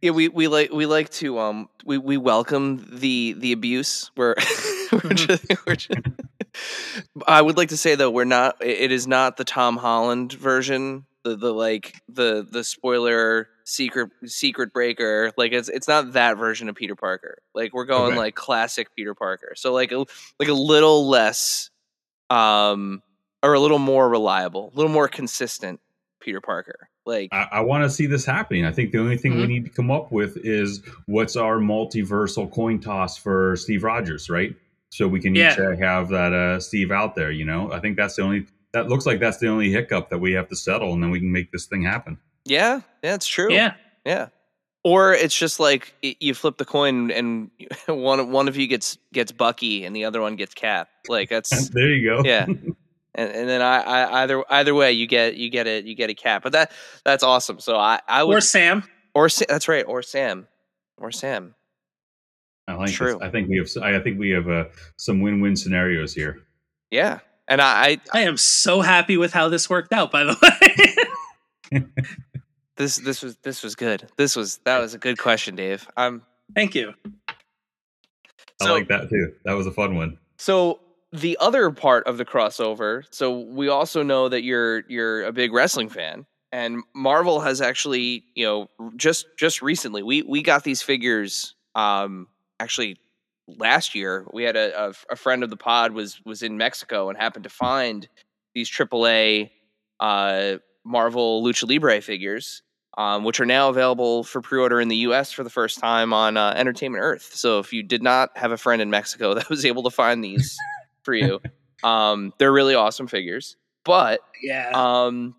yeah, we, we like we like to um we, we welcome the the abuse. We're, we're, just, we're just, I would like to say though we're not. It is not the Tom Holland version. The the like the the spoiler secret secret breaker. Like it's it's not that version of Peter Parker. Like we're going Okay. like classic Peter Parker. So like a like a little less um or a little more reliable, a little more consistent Peter Parker. Like I, I want to see this happening. I think the only thing we Mhm. need to come up with is what's our multiversal coin toss for Steve Rogers, right? So we can Yeah. each uh, have that uh, Steve out there. You know, I think that's the only. That looks like that's the only hiccup that we have to settle, and then we can make this thing happen. Yeah, yeah, it's true. Yeah, yeah. Or it's just like you flip the coin and one one of you gets gets Bucky and the other one gets Cap. Like that's there you go. yeah, and and then I, I either either way you get you get it you get a cat. But that that's awesome. So I I would Or Sam. or Sa- that's right or Sam or Sam. I like True. this. I think we have. I think we have uh, some win-win scenarios here. Yeah, and I, I I am so happy with how this worked out. By the way, this this was this was good. This was that was a good question, Dave. Um, thank you. I So- like that too. That was a fun one. So the other part of the crossover, so we also know that you're you're a big wrestling fan, and Marvel has actually, you know, just just recently we we got these figures. Um, actually, last year we had a, a, a friend of the pod was was in Mexico and happened to find these AAA uh, Marvel Lucha Libre figures. Um, which are now available for pre-order in the U.S. for the first time on uh, Entertainment Earth. So if you did not have a friend in Mexico that was able to find these for you, um, they're really awesome figures. But Yeah. um,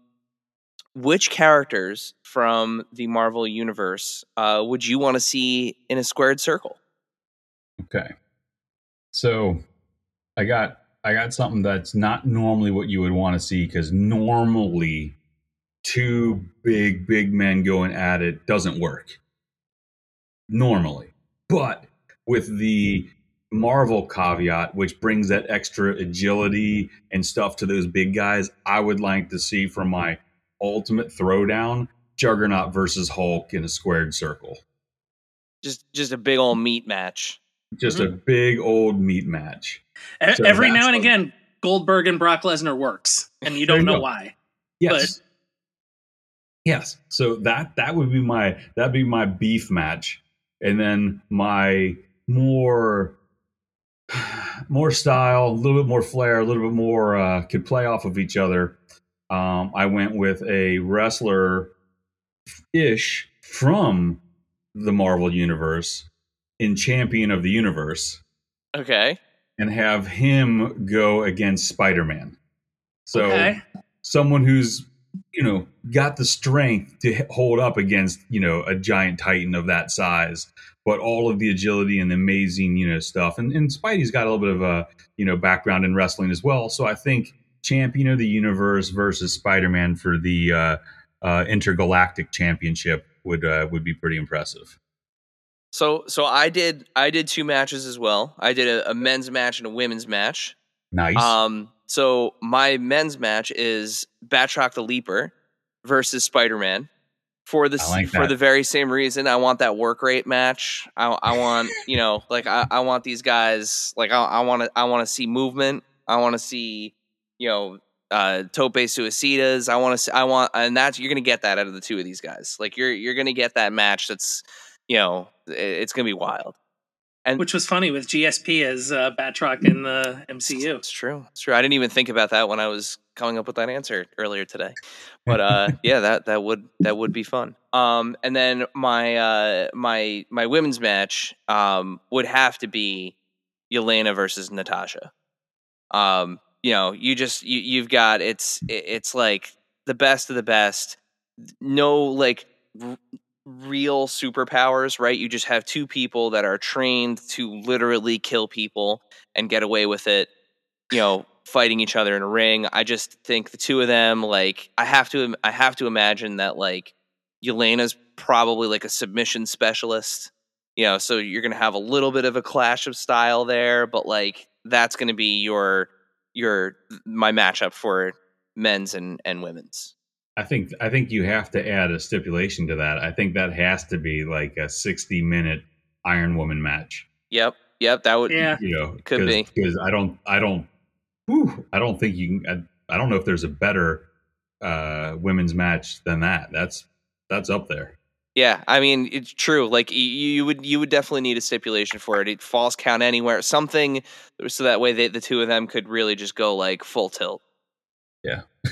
which characters from the Marvel universe uh, would you want to see in a squared circle? Okay. So I got I got something that's not normally what you would want to see because normally two big big men going at it doesn't work. Normally. But with the Marvel caveat, which brings that extra agility and stuff to those big guys, I would like to see from my ultimate throwdown Juggernaut versus Hulk in a squared circle. Just just a big old meat match. Just a mm-hmm. big old meat match. E- So Every now and what- again, Goldberg and Brock Lesnar works, and you don't you know go. why. Yes. yes. So that that would be my that'd be my beef match. And then my more more style, a little bit more flair, a little bit more uh could play off of each other. Um I went with a wrestler ish from the Marvel universe in Champion of the Universe Okay. and have him go against Spider-Man. So Okay. someone who's you know got the strength to hold up against you know a giant titan of that size but all of the agility and the amazing you know stuff and, and spidey's got a little bit of a you know background in wrestling as well so i think champion of the universe versus spider-man for the uh, uh, intergalactic championship would uh, would be pretty impressive So so I did I did two matches as well. I did a, a men's match and a women's match. nice Um, so my men's match is Batroc the Leaper versus Spider Man. For the like for the very same reason, I want that work rate match. I, I want you know like I, I want these guys like I, I want to I want to see movement. I want to see you know uh tope suicidas. I want to I want and that's you're gonna get that out of the two of these guys. Like you're you're gonna get that match that's you know it- it's gonna be wild. And Which was funny with GSP as uh, Batroc in the MCU. It's true. It's true. I didn't even think about that when I was coming up with that answer earlier today. But uh yeah, that that would that would be fun. Um and then my uh my my women's match um would have to be Yelena versus Natasha. Um you know, you just you you've got it's it's like the best of the best. No like real superpowers, right? You just have two people that are trained to literally kill people and get away with it, you know, fighting each other in a ring. I just think the two of them, like, I have to, I have to imagine that like Yelena's probably like a submission specialist, you know, so you're gonna have a little bit of a clash of style there, but like that's gonna be your your my matchup for men's and and women's. I think I think you have to add a stipulation to that. I think that has to be like a 60 minute Iron Woman match. Yep, yep, that would Yeah. You know, Could be. because I don't I don't whew, I don't think you can I, I don't know if there's a better uh women's match than that. That's that's up there. Yeah, I mean it's true. Like y- you would, you would definitely need a stipulation for it. It falls count anywhere, something so that way they, the two of them could really just go like full tilt. Yeah.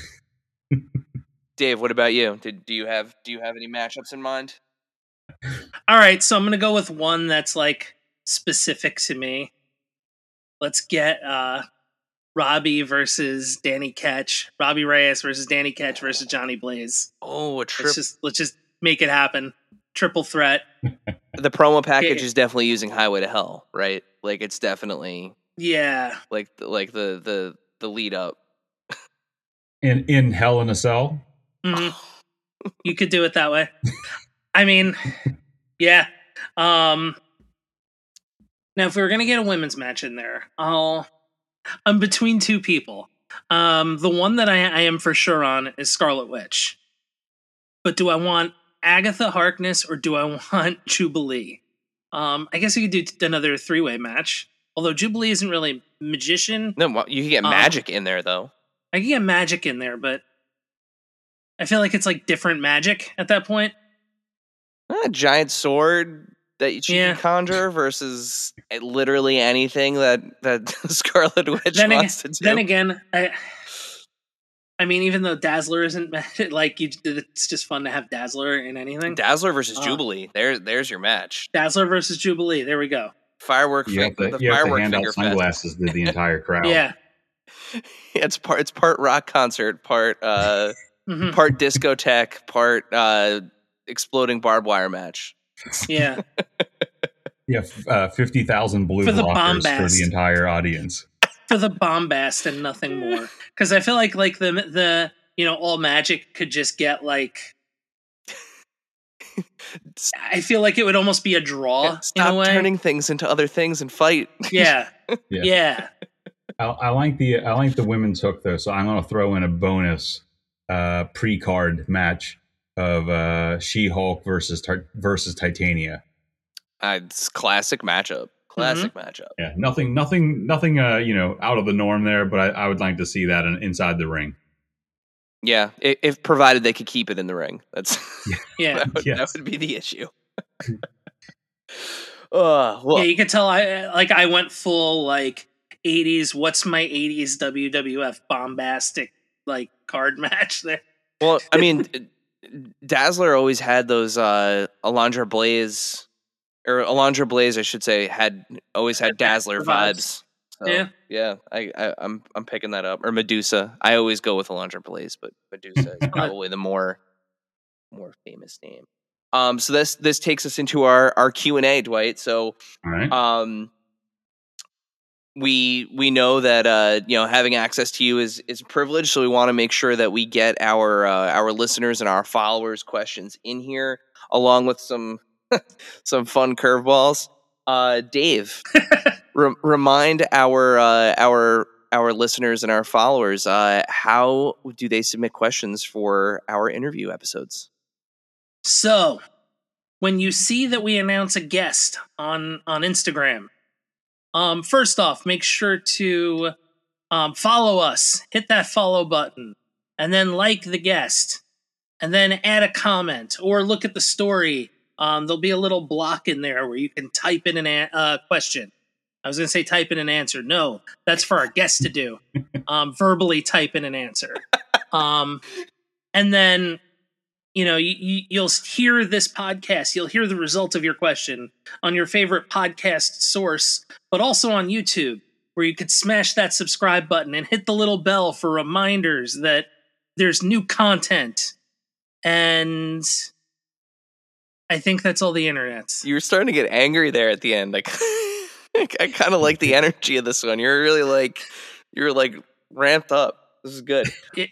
Dave, what about you? Did do you have do you have any matchups in mind? All right, so I'm gonna go with one that's like specific to me. Let's get uh Robbie versus Danny Ketch. Robbie Reyes versus Danny Ketch versus Johnny Blaze. Oh, a trip. Let's just let's just make it happen. Triple threat. the promo package Yeah. is definitely using Highway to Hell, right? Like it's definitely Yeah. like like the the the lead up. in in Hell in a Cell. Mhm. you could do it that way. I mean, yeah. Um now if we were gonna get a women's match in there, I'll I'm between two people. Um the one that I, I am for sure on is Scarlet Witch. But do I want Agatha Harkness or do I want Jubilee? Um I guess we could do t- another three way match. Although Jubilee isn't really magician. No, you can get Um, magic in there though. I can get magic in there, but I feel like it's like different magic at that point. A giant sword that you Yeah. can conjure versus literally anything that that Scarlet Witch then, ag- wants to do. then again, I, I mean, even though Dazzler isn't like you, it's just fun to have Dazzler in anything. Dazzler versus Uh, Jubilee. There, there's your match. Dazzler versus Jubilee. There we go. Firework, You have fin- to, the you have to firework hand out finger fest. sunglasses to the entire crowd. Yeah. it's part. It's part rock concert, part uh, Mhm. part discotheque, part uh, exploding barbed wire match. Yeah. Yeah, f- uh, fifty thousand blue For the bombast. for the entire audience. For the bombast and nothing more. Because I feel like like the the you know all magic could just get like. I feel like it would almost be a draw in a Stop way. turning things into other things and fight. Yeah. Yeah. yeah. I, I like the I like the women's hook though, so I'm going to throw in a bonus uh, pre-card match of uh, She-Hulk versus Tar- versus Titania. Uh, it's classic matchup. Classic matchup. Yeah, nothing, nothing, nothing. Uh, you know, out of the norm there, but I, I would like to see that in, inside the ring. Yeah, i- if provided they could keep it in the ring. That's Yeah. that, would, that would be the issue. uh, well, yeah, you could tell I like I went full like 80s what's my 80s WWF bombastic like card match there. well, I mean, Dazzler always had those uh Alondra Blaze or Alondra Blaze, I should say, had always had Dazzler Vibes. vibes. So, Yeah. yeah, I, I, I'm I'm picking that up. Or Medusa. I always go with Alondra Blaze, but Medusa is probably the more more famous name. Um, so this this takes us into our our Q and A, Dwight. So All right. um we we know that uh you know having access to you is is a privilege. So we want to make sure that we get our uh, our listeners and our followers questions in here along with some some fun curveballs. Uh dave re- remind our uh our our listeners and our followers uh how do they submit questions for our interview episodes? So, when you see that we announce a guest on on Instagram, um, first off, make sure to um, follow us, hit that follow button, and then like the guest, and then add a comment or look at the story. Um, there'll be a little block in there where you can type in an a- uh, question. I was going to say type in an answer. No, that's for our guest to do. Um, verbally type in an answer. Um, and then you know you, you'll hear this podcast you'll hear the result of your question on your favorite podcast source but also on youtube where you could smash that subscribe button and hit the little bell for reminders that there's new content. And i think that's all the internet you were starting to get angry there at the end. Like i kind of like the energy of this one. You're really like you're like ramped up. This is good. It,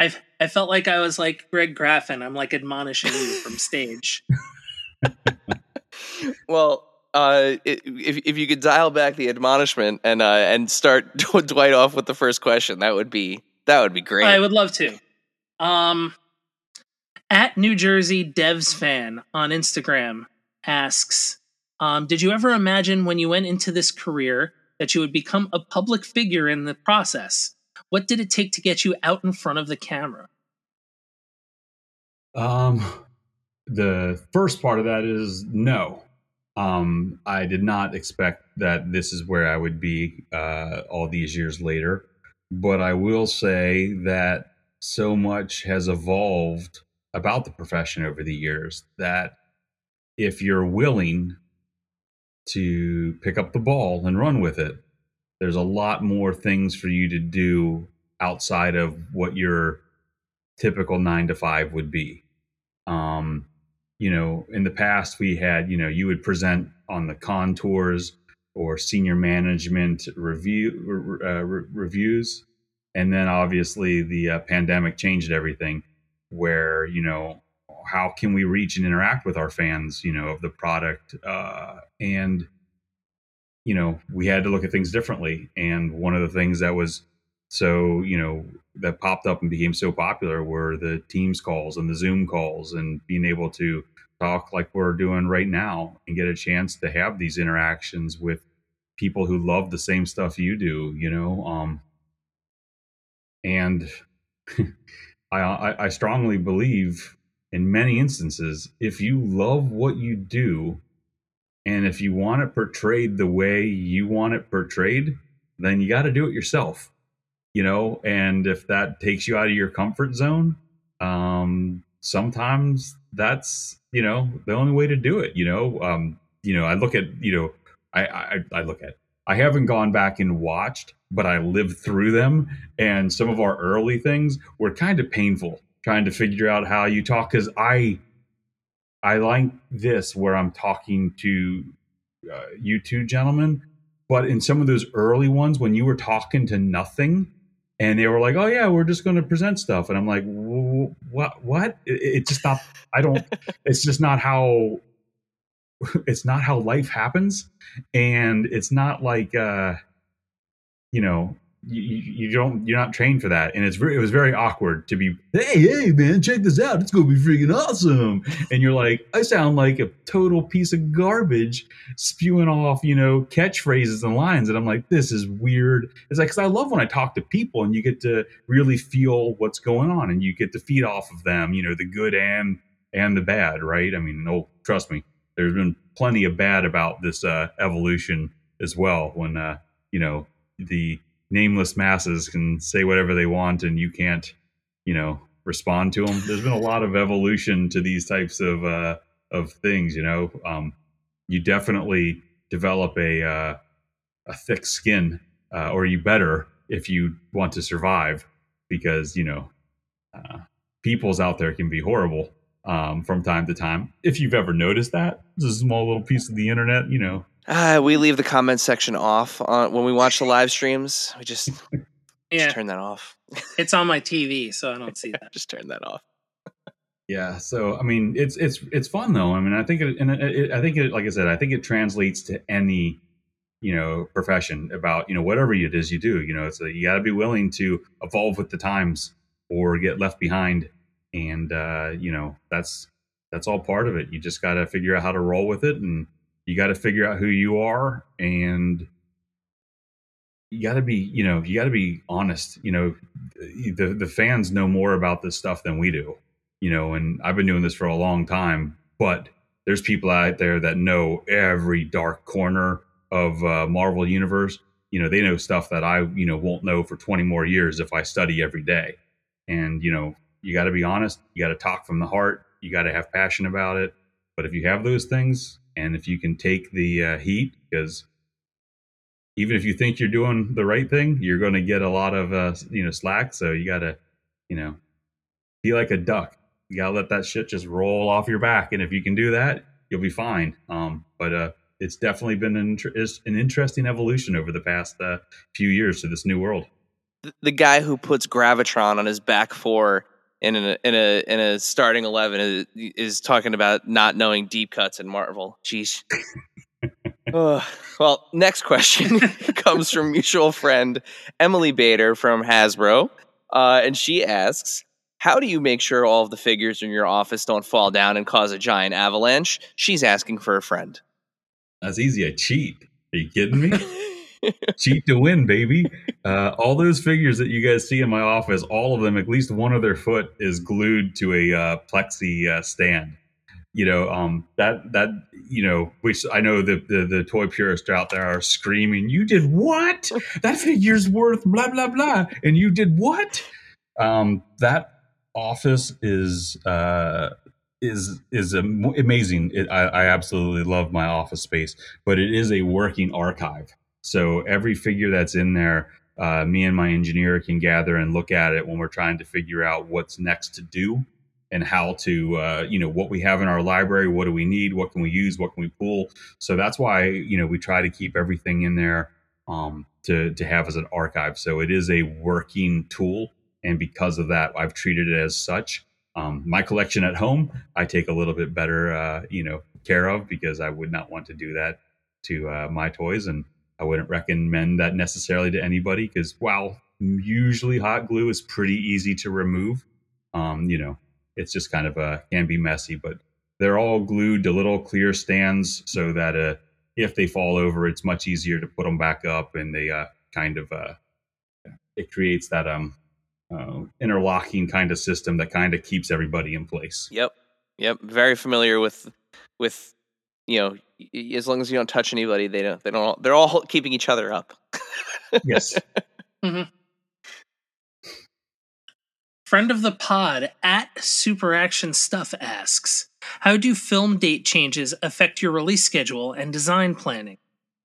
I, I felt like I was like Greg Graffin. I'm like admonishing you from stage. well uh i- if if you could dial back the admonishment and uh and start dwight off with the first question that would be that would be great I would love to. Um, at New Jersey Devs fan on Instagram asks, um, "Did you ever imagine when you went into this career that you would become a public figure in the process? What did it take to get you out in front of the camera?" Um, the first part of that is no. Um, I did not expect that this is where I would be uh, all these years later, but I will say that so much has evolved about the profession over the years that if you're willing to pick up the ball and run with it, there's a lot more things for you to do outside of what your typical nine to five would be. Um, you know, in the past, we had, you know, you would present on the contours or senior management review uh, re- reviews. and then obviously the uh, pandemic changed everything. Where you know how can we reach and interact with our fans, you know, of the product, uh, and you know we had to look at things differently. And one of the things that was so you know that popped up and became so popular were the Teams calls and the Zoom calls and being able to talk like we're doing right now and get a chance to have these interactions with people who love the same stuff you do, you know. Um, and I, I strongly believe in many instances, if you love what you do and if you want it portrayed the way you want it portrayed, then you got to do it yourself, you know. And if that takes you out of your comfort zone, um, sometimes that's you know the only way to do it. You know, um, you know, I look at you know, I I, I look at I haven't gone back and watched, but I lived through them, and some of our early things were kind of painful trying to figure out how you talk because I I like this where I'm talking to uh, you two gentlemen, but in some of those early ones when you were talking to nothing and they were like, "Oh yeah, we're just going to present stuff," and I'm like, "What? What? It, it just not. I don't. it's just not how. It's not how life happens, and it's not like, uh, you know, you, you don't you're not trained for that. And it's very, it was very awkward to be hey hey man check this out. It's gonna be freaking awesome. And you're like i sound like a total piece of garbage spewing off you know catchphrases and lines. And i'm like this is weird. It's like because i love when i talk to people and you get to really feel what's going on and you get to feed off of them you know the good and and the bad right? I mean no trust me there's been plenty of bad about this uh evolution as well when uh you know the nameless masses can say whatever they want and you can't, you know, respond to them. There's been a lot of evolution to these types of uh, of things. You know, um, you definitely develop a uh, a thick skin, uh, or you better if you want to survive, because you know, uh, peoples out there can be horrible um, from time to time. If you've ever noticed that, it's a small little piece of the internet. You know, uh, we leave the comment section off on, when we watch the live streams. We just, Yeah, just turn that off. it's on my TV, so I don't see that. just turn that off. Yeah, so I mean, it's it's it's fun though. I mean, I think it, and it, it, I think it, like I said, I think it translates to any you know profession about you know whatever it is you do. You know, it's a, you got to be willing to evolve with the times or get left behind, and uh, you know that's that's all part of it. You just got to figure out how to roll with it, and you got to figure out who you are, and you got to be you know you got to be honest. You know, the the fans know more about this stuff than we do you know, and I've been doing this for a long time, but there's people out there that know every dark corner of uh, Marvel universe. You know, they know stuff that I, you know, won't know for 20 more years if I study every day. And, you know, you got to be honest. You got to talk from the heart. You got to have passion about it. But if you have those things and if you can take the uh, heat, because even if you think you're doing the right thing, you're going to get a lot of, uh, you know, slack. So you got to, you know, be like a duck you gotta let that shit just roll off your back, and if you can do that, you'll be fine. Um, but uh, it's definitely been an, an interesting evolution over the past uh, few years to this new world. The, guy who puts Gravitron on his back four in a in a in a starting eleven is, is talking about not knowing deep cuts in Marvel. Jeez. uh, well, next question comes from mutual friend Emily Bader from Hasbro, uh, and she asks, how do you make sure all of the figures in your office don't fall down and cause a giant avalanche? She's asking for a friend. That's easy. I cheat. Are you kidding me? cheat to win, baby. Uh, all those figures that you guys see in my office, all of them, at least one of their foot is glued to a uh, plexi uh, stand. You know, um, that that you know, which I know the, the the toy purists out there are screaming, "You did what? That figure's worth blah blah blah," and you did what? Um, that office is uh, is is amazing. It, I, I absolutely love my office space, but it is a working archive. So every figure that's in there, uh, me and my engineer can gather and look at it when we're trying to figure out what's next to do and how to uh, you know what we have in our library what do we need what can we use what can we pull so that's why you know we try to keep everything in there um, to to have as an archive. So it is a working tool, and because of that, I've treated it as such. Um, my collection at home, I take a little bit better, uh, you know, care of because I would not want to do that to uh, my toys, and I wouldn't recommend that necessarily to anybody because while usually hot glue is pretty easy to remove, um, you know, it's just kind of a can be messy, but they're all glued to little clear stands so that uh, if they fall over, it's much easier to put them back up, and they uh, kind of uh, it creates that um uh, interlocking kind of system that kind of keeps everybody in place. Yep, yep. Very familiar with with you know as long as you don't touch anybody, they don't they don't they're all keeping each other up. yes. mm-hmm. Friend of the pod at Super Action Stuff asks, "How do film date changes affect your release schedule and design planning?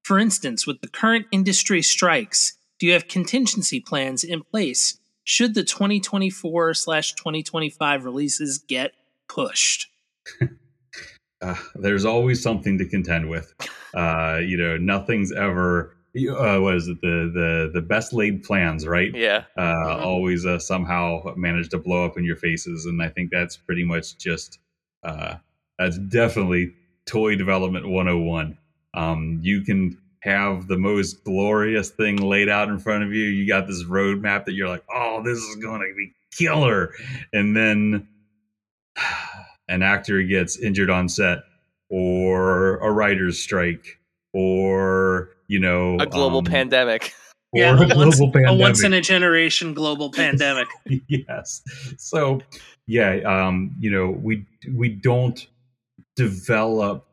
For instance, with the current industry strikes, do you have contingency plans in place should the 2024 slash 2025 releases get pushed?" uh, there's always something to contend with. Uh, you know, nothing's ever uh, what is it the the the best laid plans right? Yeah. Uh, mm-hmm. always uh, somehow manage to blow up in your faces and i think that's pretty much just uh, that's definitely toy development 101 um, you can have the most glorious thing laid out in front of you. You got this roadmap that you're like oh this is going to be killer. And then an actor gets injured on set or a writer's strike or you know a global um, pandemic yeah, a, once, pandemic. a once in a generation global pandemic. yes. So, yeah, um, you know, we we don't develop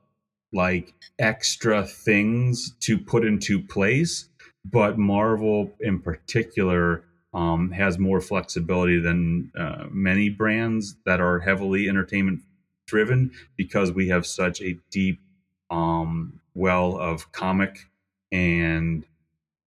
like extra things to put into place, but Marvel in particular um, has more flexibility than uh, many brands that are heavily entertainment driven because we have such a deep um, well of comic and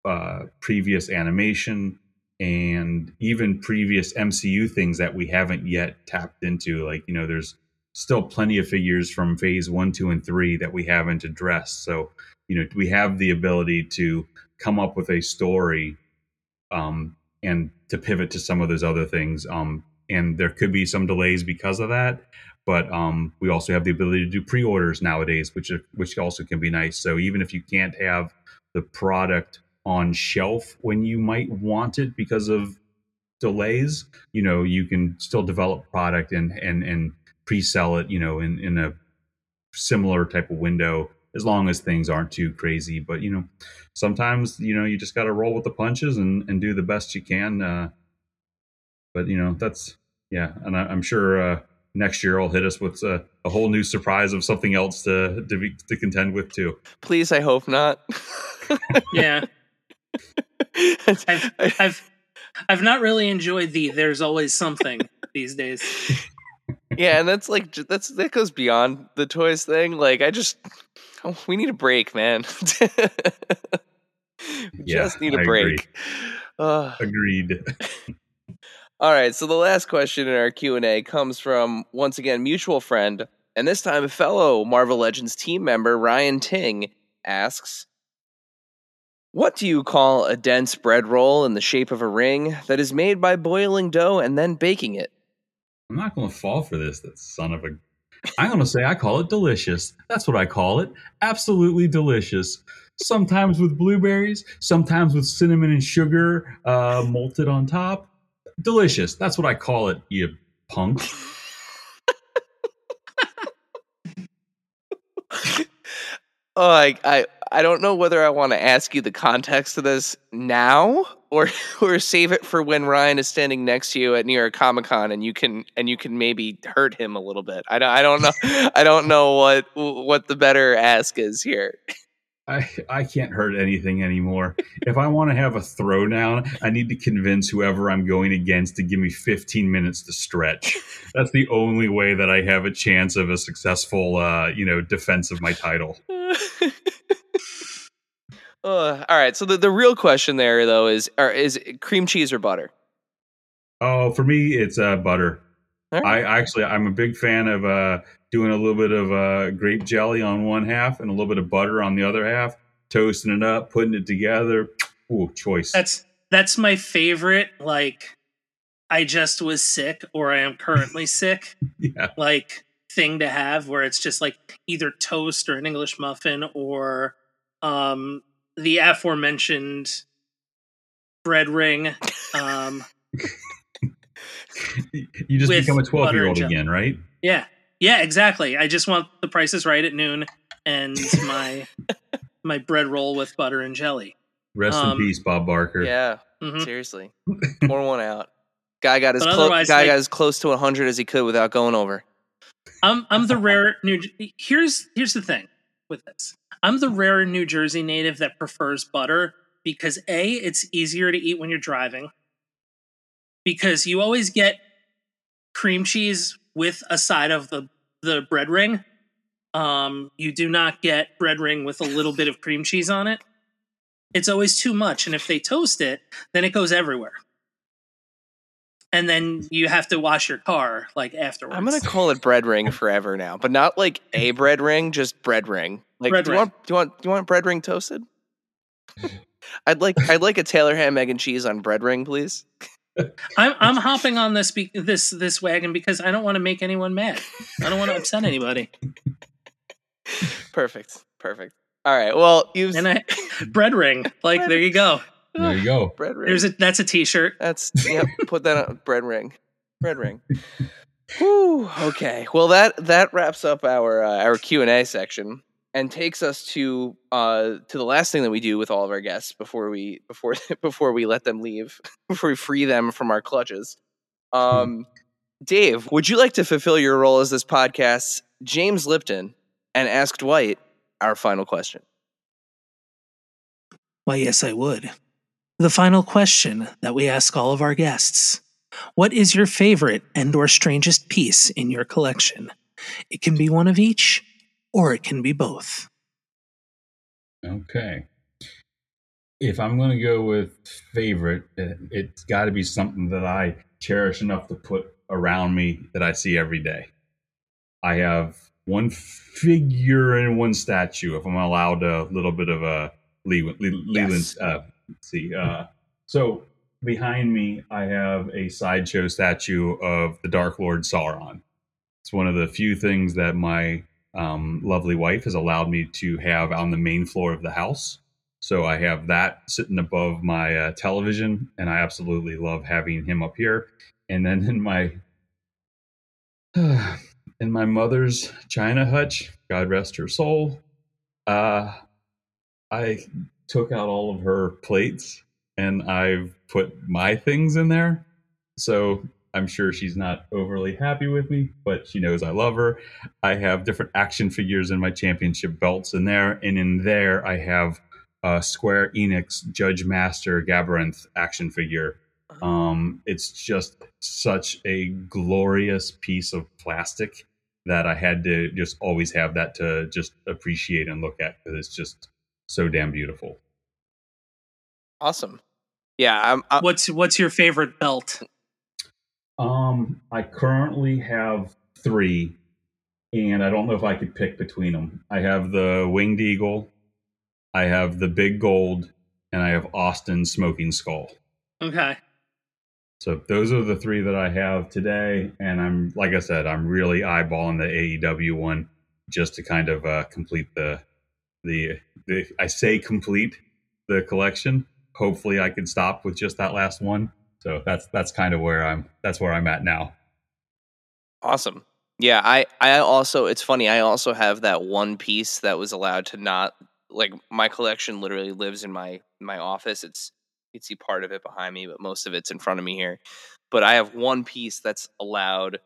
uh, previous animation and even previous MCU things that we haven't yet tapped into. Like, you know, there's still plenty of figures from phase one, two, and three that we haven't addressed. So, you know, we have the ability to come up with a story um, and to pivot to some of those other things. Um, and there could be some delays because of that but um, we also have the ability to do pre-orders nowadays, which which also can be nice. So even if you can't have the product on shelf when you might want it because of delays, you know, you can still develop product and and and pre-sell it, you know, in in a similar type of window as long as things aren't too crazy. But you know, sometimes you know you just got to roll with the punches and and do the best you can. Uh, but you know, that's yeah, and I, am sure. Uh, next year I'll hit us with a, a, whole new surprise of something else to to, be, to contend with too. Please, I hope not. yeah, I've, I've I've not really enjoyed the "there's always something" these days. Yeah, and that's like that's that goes beyond the toys thing. Like, I just oh, we need a break, man. we yeah, just need a I break. Uh, Agreed. All right, so the last question in our Q&A comes from once again mutual friend and this time a fellow Marvel Legends team member Ryan Ting asks What do you call a dense bread roll in the shape of a ring that is made by boiling dough and then baking it? I'm not going to fall for this that son of a I'm going to say I call it delicious. That's what I call it. Absolutely delicious sometimes with blueberries, sometimes with cinnamon and sugar uh, malted on top delicious. That's what I call it, you punk. oh, I, I I don't know whether I want to ask you the context of this now or or save it for when Ryan is standing next to you at New York Comic Con and you can and you can maybe hurt him a little bit. I don't I don't know I don't know what what the better ask is here. I, I can't hurt anything anymore. if I want to have a throwdown, I need to convince whoever I'm going against to give me 15 minutes to stretch. That's the only way that I have a chance of a successful, uh, you know, defense of my title. uh, all right. So the, the real question there, though, is are, is cream cheese or butter? Oh, for me, it's uh, butter. Right. I actually, I'm a big fan of uh, doing a little bit of uh, grape jelly on one half and a little bit of butter on the other half, toasting it up, putting it together. ooh, choice. That's that's my favorite. Like, I just was sick, or I am currently sick. yeah. Like thing to have, where it's just like either toast or an English muffin, or um the aforementioned bread ring. Um, You just become a 12 year old again, right? yeah, yeah, exactly. I just want the prices right at noon and my my bread roll with butter and jelly. Rest Um, in peace, Bob Barker. Yeah, Mhm. seriously. Pour one out. Guy got as But close. Guy like- got as close to 100 as he could without going over. I'm I'm the rare New. Here's here's the thing with this. I'm the rare New Jersey native that prefers butter because a it's easier to eat when you're driving. Because you always get cream cheese with a side of the the bread ring. Um, you do not get bread ring with a little bit of cream cheese on it. It's always too much, and if they toast it, then it goes everywhere. And then you have to wash your car like afterwards. I'm gonna call it bread ring forever now, but not like a bread ring, just bread ring. Like, Bread do you ring. want do you want do you want bread ring toasted? I'd like I'd like a Taylor ham egg and cheese on bread ring, please. I'm I'm hopping on this be- this this wagon because I don't want to make anyone mad. I don't want to upset anybody. Perfect, perfect. All right, well you've And I bread ring like there you go. There you go. bread ring. There's a that's a t-shirt. That's yep. Put that on bread ring. Bread ring. Whew, okay. Well, that that wraps up our uh, our Q and A section and takes us to uh to the last thing that we do with all of our guests before we before before we let them leave before we free them from our clutches. Um, Dave, would you like to fulfill your role as this podcast's James Lipton and ask Dwight our final question? Why yes I would. The final question that we ask all of our guests. What is your favorite and or strangest piece in your collection? It can be one of each or it can be both. Okay. If I'm going to go with favorite, it- it's got to be something that I cherish enough to put around me that I see every day. I have one figure and one statue, if I'm allowed a little bit of a Leland. Leland Yes. uh, let's see. Uh, so behind me, I have a sideshow statue of the Dark Lord Sauron. It's one of the few things that my um, lovely wife has allowed me to have on the main floor of the house. So I have that sitting above my uh, television, and I absolutely love having him up here. And then in my in my mother's china hutch, God rest her soul, uh, I took out all of her plates and I've put my things in there. So I'm sure she's not overly happy with me, but she knows I love her. I have different action figures in my championship belts in there, and in there I have a Square Enix Judge Master Gabranth action figure. Um, it's just such a glorious piece of plastic that I had to just always have that to just appreciate and look at because it's just so damn beautiful. Awesome. Yeah, I'm. I, What's what's your favorite belt? Um, I currently have three, and I don't know if I could pick between them. I have the Winged Eagle, I have the Big Gold, and I have Austin Smoking Skull. Okay. So those are the three that I have today, and I'm like I said, I'm really eyeballing the AEW one just to kind of uh, complete the, the the I say complete the collection. Hopefully, I can stop with just that last one. So that's that's kind of where I'm that's where I'm at now. Awesome. Yeah, I I also it's funny, I also have that one piece that was allowed to not like my collection literally lives in my my office. It's you can see part of it behind me, but most of it's in front of me here. But I have one piece that's allowed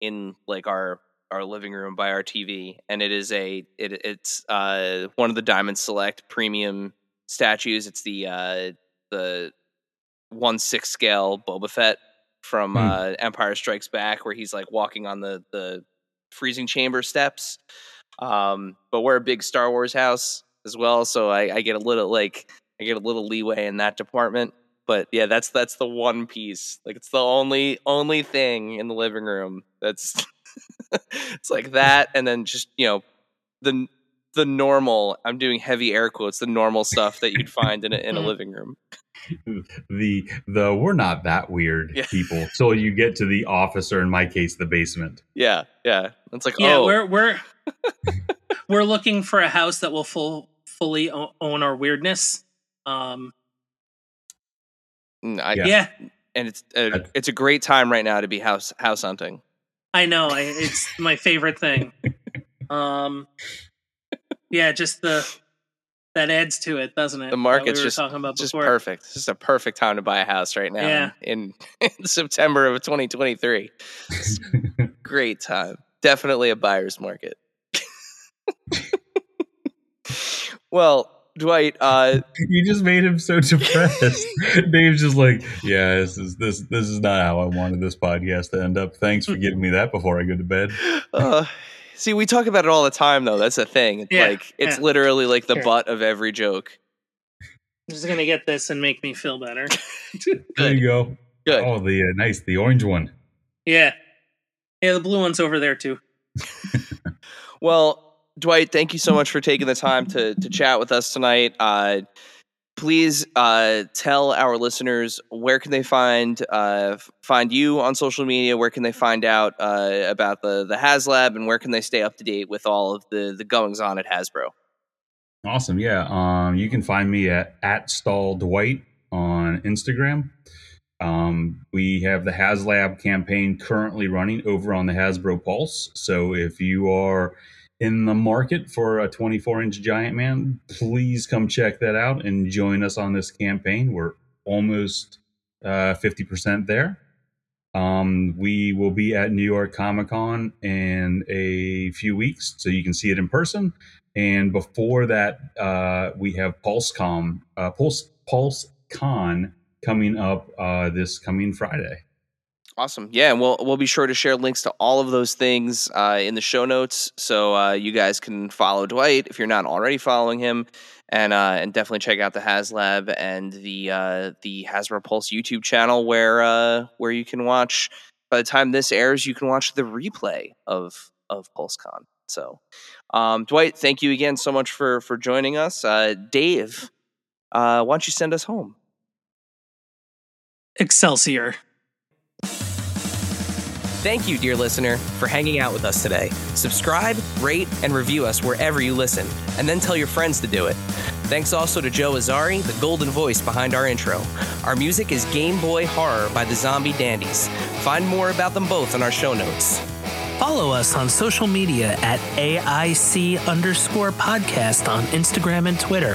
in like our our living room by our TV, and it is a it it's uh one of the Diamond Select premium statues. It's the uh the one six scale Boba Fett from Hmm. uh, Empire Strikes Back, where he's like walking on the the freezing chamber steps. Um, but we're a big Star Wars house as well, so I, I get a little like I get a little leeway in that department. But yeah, that's that's the one piece. Like it's the only only thing in the living room that's it's like that, and then just you know the the normal. I'm doing heavy air quotes. The normal stuff that you'd find in a, in a living room. the the we're not that weird Yeah. people So you get to the office or in my case the basement. Yeah, yeah. It's like Yeah, oh, we're we're we're looking for a house that will full fully own our weirdness. Um, I, Yeah. yeah, and it's a, it's a great time right now to be house house hunting. I know. I, it's my favorite thing. Um, yeah, just the that adds to it, doesn't it? The that market's we just talking about just before. perfect. It's just a perfect time to buy a house right now Yeah. in, in September of 2023. Great time. Definitely a buyer's market. well, Dwight, uh, You just made him so depressed. Dave's just like, yeah, this is this this is not how I wanted this podcast to end up. Thanks for giving me that before I go to bed. uh, see, we talk about it all the time, though. That's the thing. It's Yeah, like it's yeah. literally like the Sure. butt of every joke. I'm just gonna get this and make me feel better. There you go. Good. Oh, the uh, nice, the orange one. yeah, yeah. The blue one's over there too. Well, Dwight, thank you so much for taking the time to to chat with us tonight. Uh, please uh, tell our listeners where can they find uh, find you on social media. Where can they find out uh, about the the HasLab, and where can they stay up to date with all of the the goings on at Hasbro? Awesome. Yeah. Um, you can find me at at stall Dwight on Instagram. Um, we have the HasLab campaign currently running over on the Hasbro Pulse. So if you are in the market for a 24 inch Giant Man, please come check that out and join us on this campaign. We're almost uh, 50% there. Um, we will be at New York Comic Con in a few weeks, so you can see it in person. And before that, uh, we have uh, Pulse Pulse Con coming up uh, this coming Friday. Awesome. Yeah, and we'll we'll be sure to share links to all of those things uh, in the show notes, so uh, you guys can follow Dwight if you're not already following him, and uh, and definitely check out the HasLab and the uh, the Hasbro Pulse YouTube channel where uh, where you can watch. By the time this airs, you can watch the replay of of PulseCon. So, um, Dwight, thank you again so much for for joining us. Uh, Dave, why don't you send us home? Excelsior. Thank you, dear listener, for hanging out with us today. Subscribe, rate, and review us wherever you listen, and then tell your friends to do it. Thanks also to Joe Azzari, the golden voice behind our intro. Our music is Game Boy Horror by the Zombie Dandies. Find more about them both in our show notes. Follow us on social media at AIC underscore podcast on Instagram and Twitter.